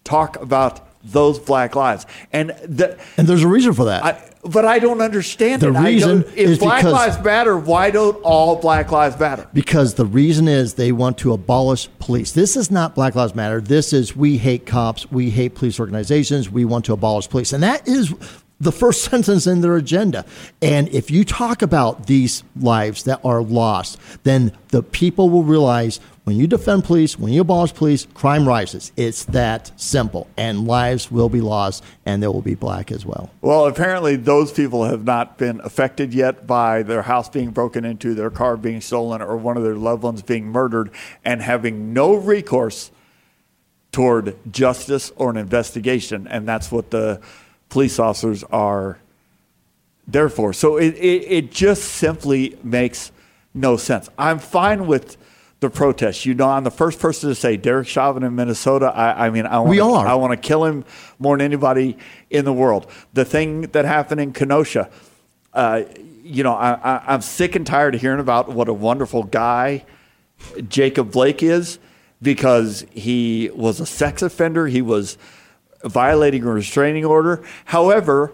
talk about those black lives. And the, And there's a reason for that. I, but I don't understand The it. Reason if is Black because- Lives Matter, why don't all Black Lives matter? Because the reason is they want to abolish police. This is not Black Lives Matter. This is we hate cops. We hate police organizations. We want to abolish police. And that is the first sentence in their agenda. And if you talk about these lives that are lost, then the people will realize when you defend police, when you abolish police, crime rises. It's that simple. And lives will be lost and they will be black as well. Well, apparently those people have not been affected yet by their house being broken into, their car being stolen, or one of their loved ones being murdered, and having no recourse toward justice or an investigation. And that's what the police officers are there for. So it, it, it just simply makes no sense. I'm fine with the protest. You know, I'm the first person to say Derek Chauvin in Minnesota. I, I mean, I want We are. I want to kill him more than anybody in the world. The thing that happened in Kenosha, uh, you know, I, I, I'm sick and tired of hearing about what a wonderful guy Jacob Blake is because he was a sex offender. He was violating a restraining order. However,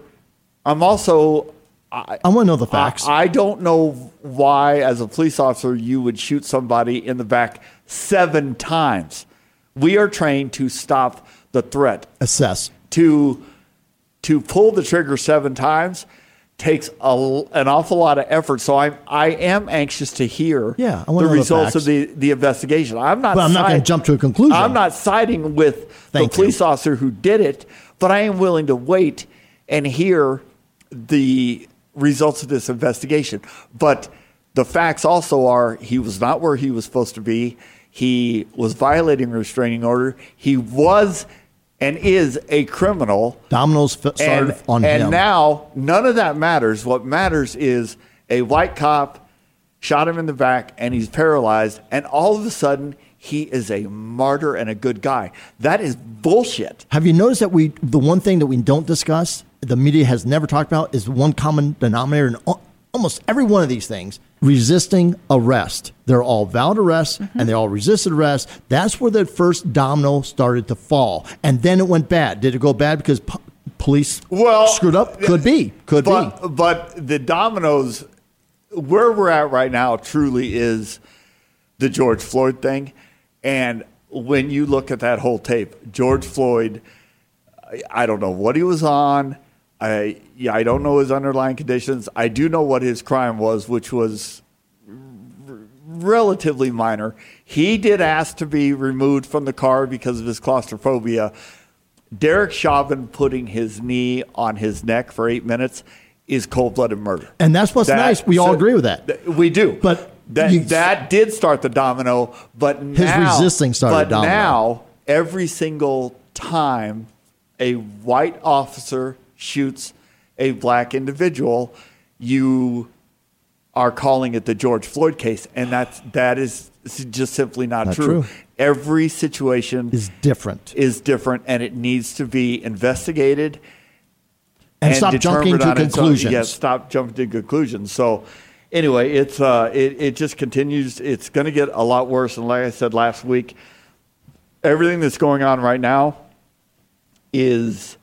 I'm also I, I want to know the facts. I, I don't know why, as a police officer, you would shoot somebody in the back seven times. We are trained to stop the threat. Assess. To to pull the trigger seven times takes a, an awful lot of effort. So I'm I am anxious to hear Yeah, the know the results of the, the investigation. I'm not. But I'm not gonna jump to a conclusion. I'm not siding with Thank the police officer who did it, but I am willing to wait and hear the results of this investigation. But the facts also are he was not where he was supposed to be. He was violating a restraining order. He was and is a criminal. Dominoes f- started And, on and him. now none of that matters. What matters is a white cop shot him in the back and he's paralyzed, and all of a sudden he is a martyr and a good guy. That is bullshit. Have you noticed that we the one thing that we don't discuss, the media has never talked about, is one common denominator in almost every one of these things: resisting arrest. They're all valid arrests, and they all resisted arrest. That's where the first domino started to fall, and then it went bad. Did it go bad because po- police well screwed up? Could be. Could be. but, But the dominoes, where we're at right now, truly is the George Floyd thing. And when you look at that whole tape, George Floyd, I don't know what he was on. I yeah, I don't know his underlying conditions. I do know what his crime was, which was r- relatively minor. He did ask to be removed from the car because of his claustrophobia. Derek Chauvin putting his knee on his neck for eight minutes is cold blooded murder. And that's what's That- nice. We all agree with that. th- We do. But that you- that did start the domino, but His now, resisting started but domino. now every single time a white officer shoots a black individual, you are calling it the George Floyd case, and that's that is just simply not, Not true. true. Every situation Is different. is different, and it needs to be investigated And stop jumping to on its own. conclusions. Yeah, stop jumping to conclusions. So, anyway, it's uh, it it just continues. It's going to get a lot worse. And like I said last week, everything that's going on right now is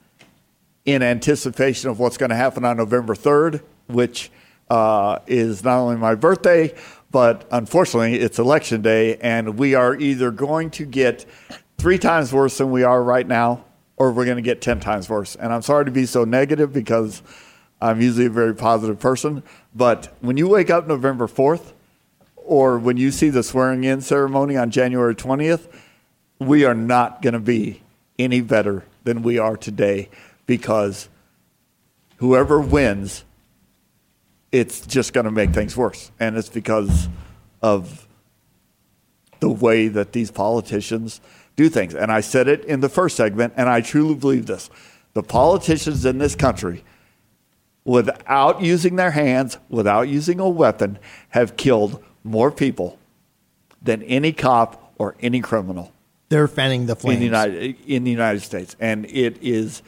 in anticipation of what's going to happen on November third, which uh, is not only my birthday, but unfortunately, it's election day, and we are either going to get three times worse than we are right now, or we're going to get 10 times worse. And I'm sorry to be so negative because I'm usually a very positive person, but when you wake up November 4th, or when you see the swearing in ceremony on January 20th, we are not going to be any better than we are today because whoever wins, it's just going to make things worse. And it's because of the way that these politicians do things. And I said it in the first segment, and I truly believe this. The politicians in this country, without using their hands, without using a weapon, have killed more people than any cop or any criminal They're fanning the flames. in the United in the United States, and it is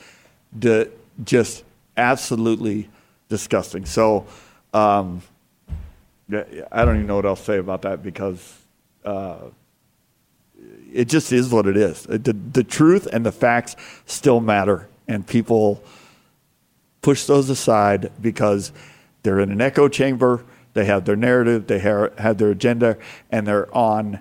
the just absolutely disgusting. So, um, I don't even know what else to say about that because uh, it just is what it is. The, the truth and the facts still matter, and people push those aside because they're in an echo chamber. They have their narrative, they ha- have their agenda, and they're on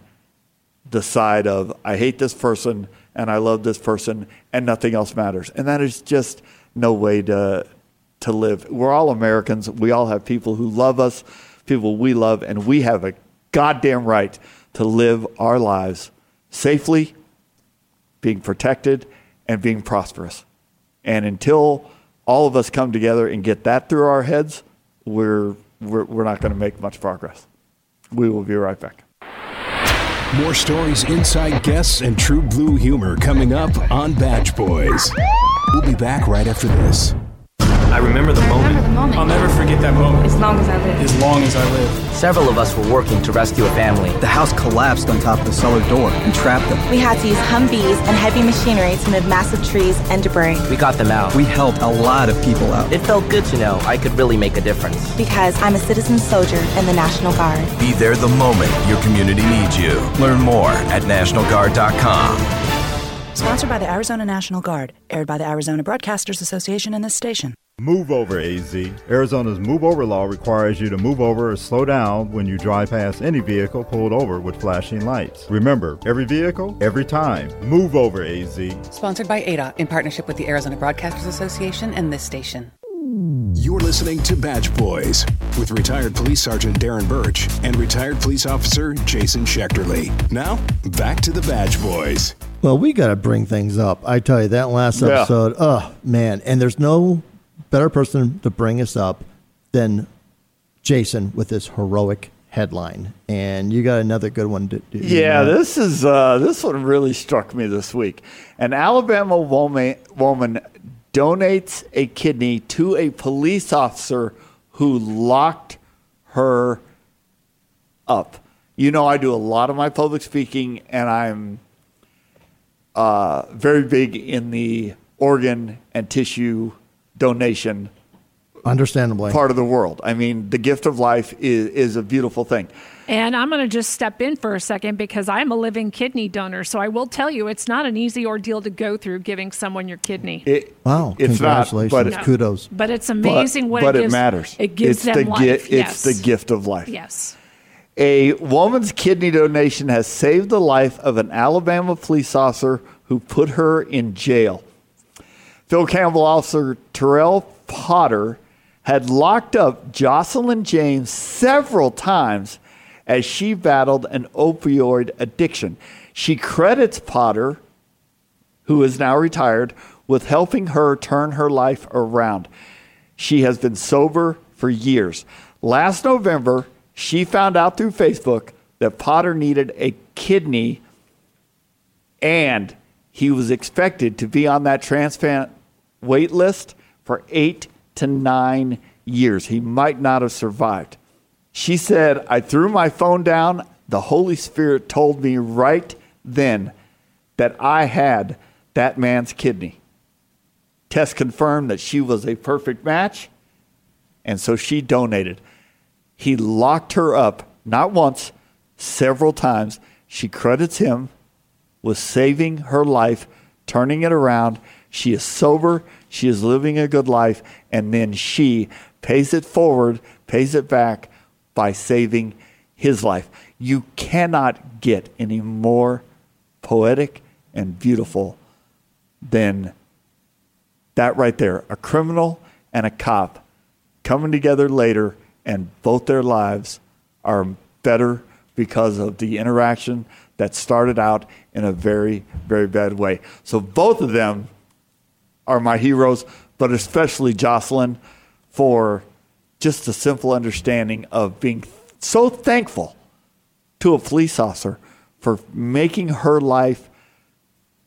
the side of I hate this person and I love this person and nothing else matters. And that is just no way to to live. We're all Americans. We all have people who love us, people we love, and we have a goddamn right to live our lives safely, being protected, and being prosperous. And until all of us come together and get that through our heads, we're we're, we're not going to make much progress. We will be right back. More stories, inside guests, and true blue humor coming up on Badge Boys. We'll be back right after this. I remember the moment. I'll never forget that moment. As long as I live. As long as I live. Several of us were working to rescue a family. The house collapsed on top of the cellar door and trapped them. We had to use Humvees and heavy machinery to move massive trees and debris. We got them out. We helped a lot of people out. It felt good to know I could really make a difference. Because I'm a citizen soldier in the National Guard. Be there the moment your community needs you. Learn more at NationalGuard.com. Sponsored by the Arizona National Guard, aired by the Arizona Broadcasters Association and this station. Move over, AZ. Arizona's move over law requires you to move over or slow down when you drive past any vehicle pulled over with flashing lights. Remember, every vehicle, every time. Move over, AZ. Sponsored by ADA in partnership with the Arizona Broadcasters Association and this station. You're listening to Badge Boys with retired police sergeant Darren Birch and retired police officer Jason Schechterly. Now, back to the Badge Boys. Well, we got to bring things up. I tell you, that last Yeah. episode, oh, man. And there's no better person to bring us up than Jason with this heroic headline. And you got another good one to do. Yeah, this is uh, this one really struck me this week. An Alabama woman, woman donates a kidney to a police officer who locked her up. You know, I do a lot of my public speaking, and I'm uh, very big in the organ and tissue donation Understandably. part of the world. I mean, the gift of life is, is a beautiful thing. And I'm going to just step in for a second because I'm a living kidney donor. So I will tell you, it's not an easy ordeal to go through giving someone your kidney. It, Wow, it's not, congratulations. but No. Kudos. But it's amazing but, what but it it matters. It gives it's them the life. gi- It's the gift of life. Yes. A woman's kidney donation has saved the life of an Alabama police officer who put her in jail. Phil Campbell officer Terrell Potter had locked up Jocelyn James several times as she battled an opioid addiction. She credits Potter, who is now retired, with helping her turn her life around. She has been sober for years. Last November, she found out through Facebook that Potter needed a kidney and he was expected to be on that transplant wait list for eight to nine years. He might not have survived. She said, I threw my phone down. The Holy Spirit told me right then that I had that man's kidney. Test confirmed that she was a perfect match, and so she donated. He locked her up not once, several times. She credits him with saving her life, turning it around. She is sober, she is living a good life, and then she pays it forward, pays it back by saving his life. You cannot get any more poetic and beautiful than that right there. A criminal and a cop coming together later, and both their lives are better because of the interaction that started out in a very, very bad way. So both of them are my heroes, but especially Jocelyn for just a simple understanding of being so thankful to a police officer for making her life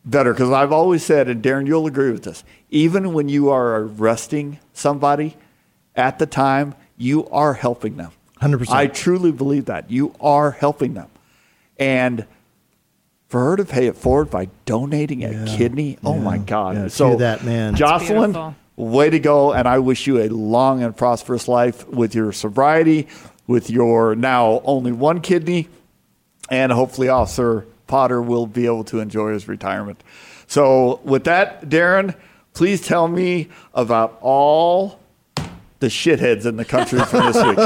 better. Because I've always said, and Darren, you'll agree with this, even when you are arresting somebody at the time, you are helping them. 100%. I truly believe that. You are helping them. And for her to pay it forward by donating a kidney, oh my God. Yeah, so that man. Jocelyn, way to go. And I wish you a long and prosperous life with your sobriety, with your now only one kidney, and hopefully Officer Potter will be able to enjoy his retirement. So with that, Darren, please tell me about all the shitheads in the country from this week.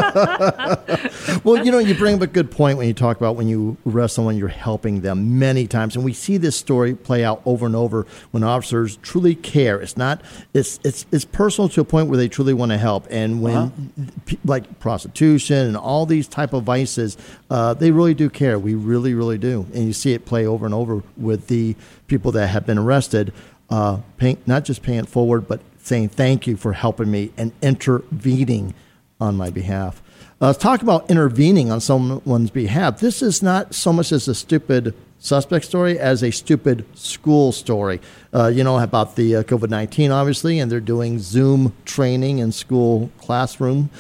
well, you know, you bring up a good point when you talk about when you arrest someone, you're helping them many times, and we see this story play out over and over when officers truly care. It's not it's it's it's personal to a point where they truly want to help, and when Uh-huh. like prostitution and all these type of vices, uh, they really do care. We really, really do, and you see it play over and over with the people that have been arrested. Uh, paying, not just paying it forward, but saying thank you for helping me and intervening on my behalf. Uh, let's talk about intervening on someone's behalf. This is not so much as a stupid suspect story as a stupid school story. Uh, you know about the uh, COVID 19, obviously, and they're doing Zoom training in school classroom.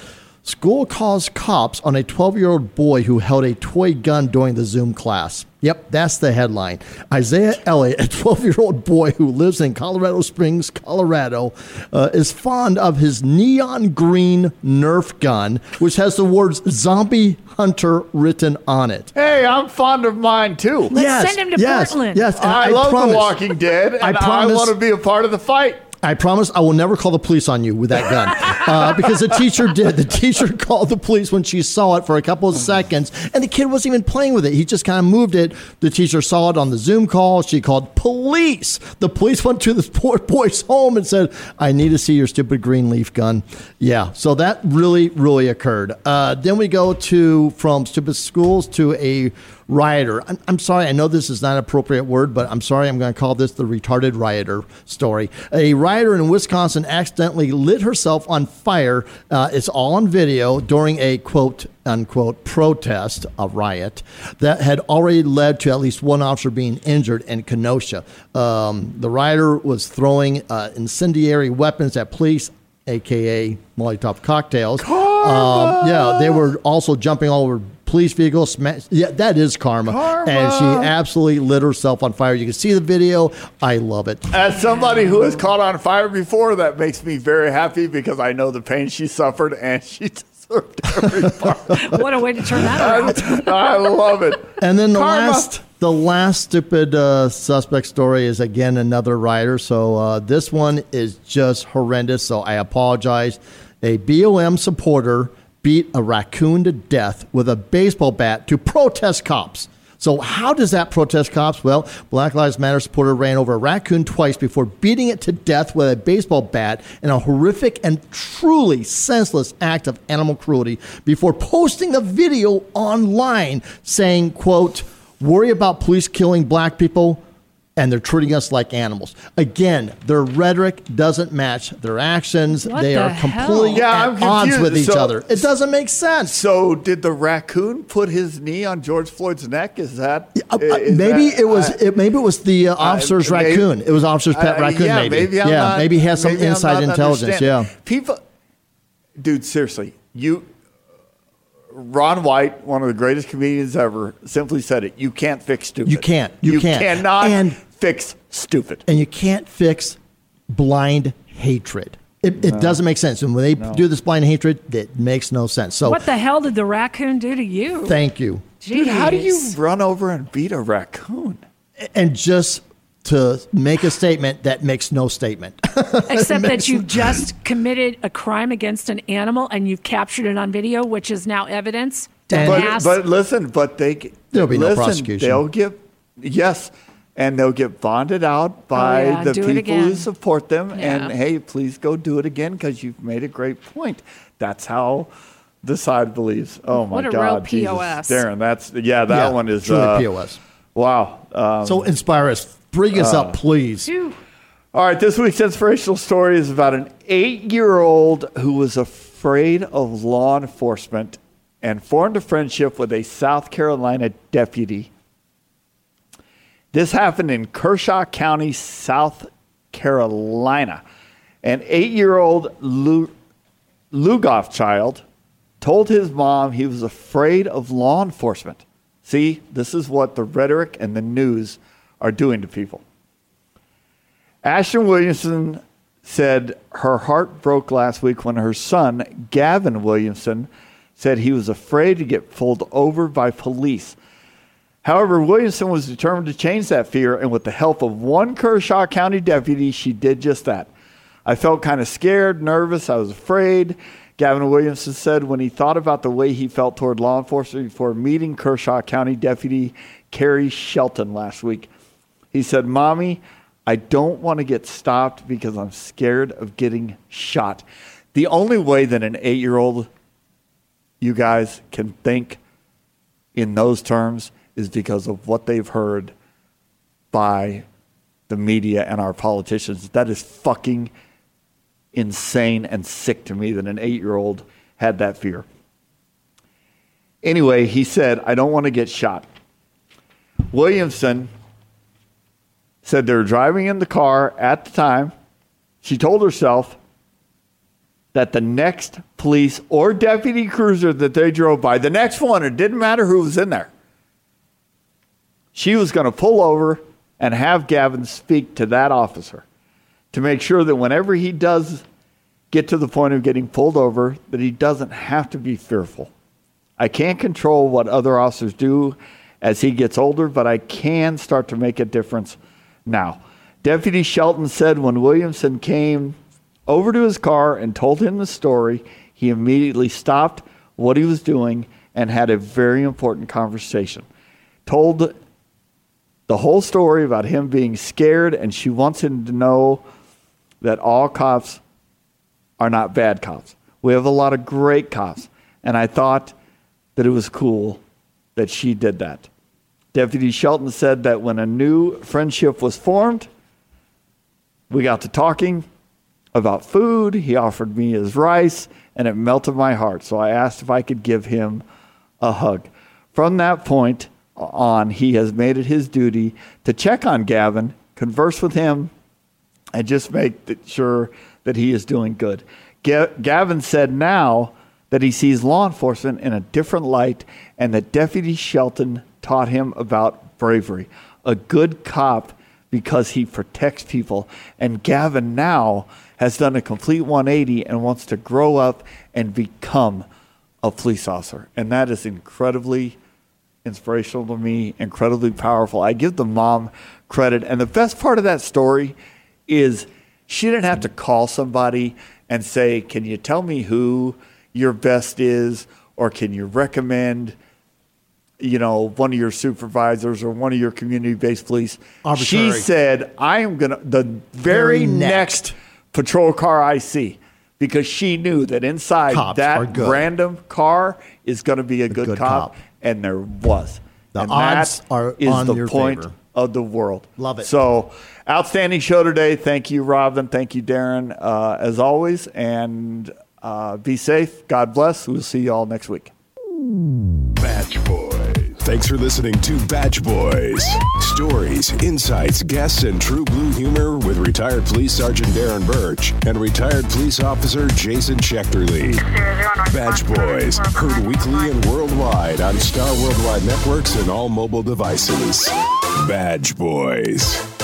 School calls cops on a 12 year old boy who held a toy gun during the Zoom class. Yep, that's the headline. Isaiah Elliott, a 12 year old boy who lives in Colorado Springs, Colorado, uh, is fond of his neon green Nerf gun, which has the words Zombie Hunter written on it. hey, I'm fond of mine too. Let's send him to yes, Portland. Yes, and I, love promise- The Walking Dead, and I I, want to be a part of the fight. I promise I will never call the police on you with that gun. Uh, because the teacher did. The teacher called the police when she saw it for a couple of seconds, and the kid wasn't even playing with it. He just kind of moved it. The teacher saw it on the Zoom call. She called police. The police went to this poor boy's home and said, I need to see your stupid green leaf gun. Yeah, so that really, really occurred. Uh, then we go to from stupid schools to a rioter. I'm, I'm sorry, I know this is not an appropriate word, but I'm sorry, I'm going to call this the retarded rioter story. A rioter in Wisconsin accidentally lit herself on fire. Uh, it's all on video during a quote unquote protest, a riot that had already led to at least one officer being injured in Kenosha. Um, the rioter was throwing uh, incendiary weapons at police aka Molotov cocktails. Um, yeah, they were also jumping all over police vehicles. Smash, yeah, that is karma. karma. And she absolutely lit herself on fire. You can see the video. I love it. As somebody who has caught on fire before, that makes me very happy because I know the pain she suffered and she deserved every part. What a way to turn that around. I love it. And then the Karma. last, the last stupid uh, suspect story is again another rider. So uh, this one is just horrendous. So I apologize. A BLM supporter beat a raccoon to death with a baseball bat to protest cops. So how does that protest cops? Well, Black Lives Matter supporter ran over a raccoon twice before beating it to death with a baseball bat in a horrific and truly senseless act of animal cruelty before posting a video online saying, quote, worry about police killing black people, and they're treating us like animals. Again, their rhetoric doesn't match their actions. What they the are completely Yeah, at odds with each So- other. It doesn't make sense. So did the raccoon put his knee on George Floyd's neck? Is that Uh, uh, is maybe that- it was. I- it, maybe it was the uh, officer's maybe- raccoon. It was officer's pet Uh, raccoon. yeah, maybe. maybe I'm yeah. not- maybe he has some inside not intelligence. Yeah. understanding. people, dude. Seriously, you. Ron White, one of the greatest comedians ever, simply said it. You can't fix stupid. You can't. You can't. cannot And- fix stupid. and you can't fix blind hatred. It, it No. doesn't make sense. And when they No. do this blind hatred, it makes no sense. So what the hell did the raccoon do to you? thank you. Dude, how do you run over and beat a raccoon? And just to make a statement that makes no statement. Except that you've just committed a crime against an animal and you've captured it on video, which is now evidence. And- But, Dumbass. but listen, but they There'll be no prosecution. They'll get yes, and they'll get bonded out by Oh, yeah, the do people who support them. And hey, please go do it again because you've made a great point. That's how the side believes. Oh my What a real God, Jesus. POS. Darren, that's yeah, that Yeah, one is truly uh, POS. Wow. Um, So inspire us. Bring us up, uh, please. all right, this week's inspirational story is about an eight year old who was afraid of law enforcement and formed a friendship with a South Carolina deputy. This happened in Kershaw County, South Carolina. An eight year old Lugoff child told his mom he was afraid of law enforcement. See, this is what the rhetoric and the news are doing to people. Ashton Williamson said her heart broke last week when her son, Gavin Williamson, said he was afraid to get pulled over by police. However, Williamson was determined to change that fear, and with the help of one Kershaw County deputy, she did just that. I felt kind of scared, nervous, I was afraid. Gavin Williamson said when he thought about the way he felt toward law enforcement before meeting Kershaw County Deputy Carrie Shelton last week. He said, Mommy, I don't want to get stopped because I'm scared of getting shot. The only way that an eight year old, you guys, can think in those terms is because of what they've heard by the media and our politicians. That is fucking insane and sick to me that an eight year old had that fear. Anyway, he said, I don't want to get shot. Williamson said they were driving in the car at the time. She told herself that the next police or deputy cruiser that they drove by, the next one, it didn't matter who was in there, she was going to pull over and have Gavin speak to that officer to make sure that whenever he does get to the point of getting pulled over, that he doesn't have to be fearful. I can't control what other officers do as he gets older, but I can start to make a difference now. Deputy Shelton said when Williamson came over to his car and told him the story, he immediately stopped what he was doing and had a very important conversation. Told the whole story about him being scared, and she wants him to know that all cops are not bad cops. We have a lot of great cops, and I thought that it was cool that she did that. Deputy Shelton said that when a new friendship was formed, we got to talking about food. He offered me his rice, and it melted my heart. So I asked if I could give him a hug. From that point on, he has made it his duty to check on Gavin, converse with him, and just make sure that he is doing good. Gavin said now that he sees law enforcement in a different light and that Deputy Shelton taught him about bravery. A good cop because he protects people. And Gavin now has done a complete 180 and wants to grow up and become a police officer. And that is incredibly inspirational to me, incredibly powerful. I give the mom credit. And the best part of that story is she didn't have to call somebody and say, Can you tell me who your best is? Or can you recommend, you know, one of your supervisors or one of your community based police? Arbitrary. She said, I am going to, the Very very next patrol car I see. Because she knew that inside Cops that random car is going to be a good, good cop, cop. and there was. The and odds that are is on the your point favor. of the world. Love it. So, outstanding show today. Thank you, Robin. Thank you, Darren, uh, as always. And uh, be safe. God bless. We'll see you all next week. Badge Boys. Thanks for listening to Badge Boys. Stories, insights, guests, and true blue humor with retired police sergeant Darren Birch and retired police officer Jason Schechterly. Badge Boys, heard weekly and worldwide on Star Worldwide Networks and all mobile devices. Badge Boys.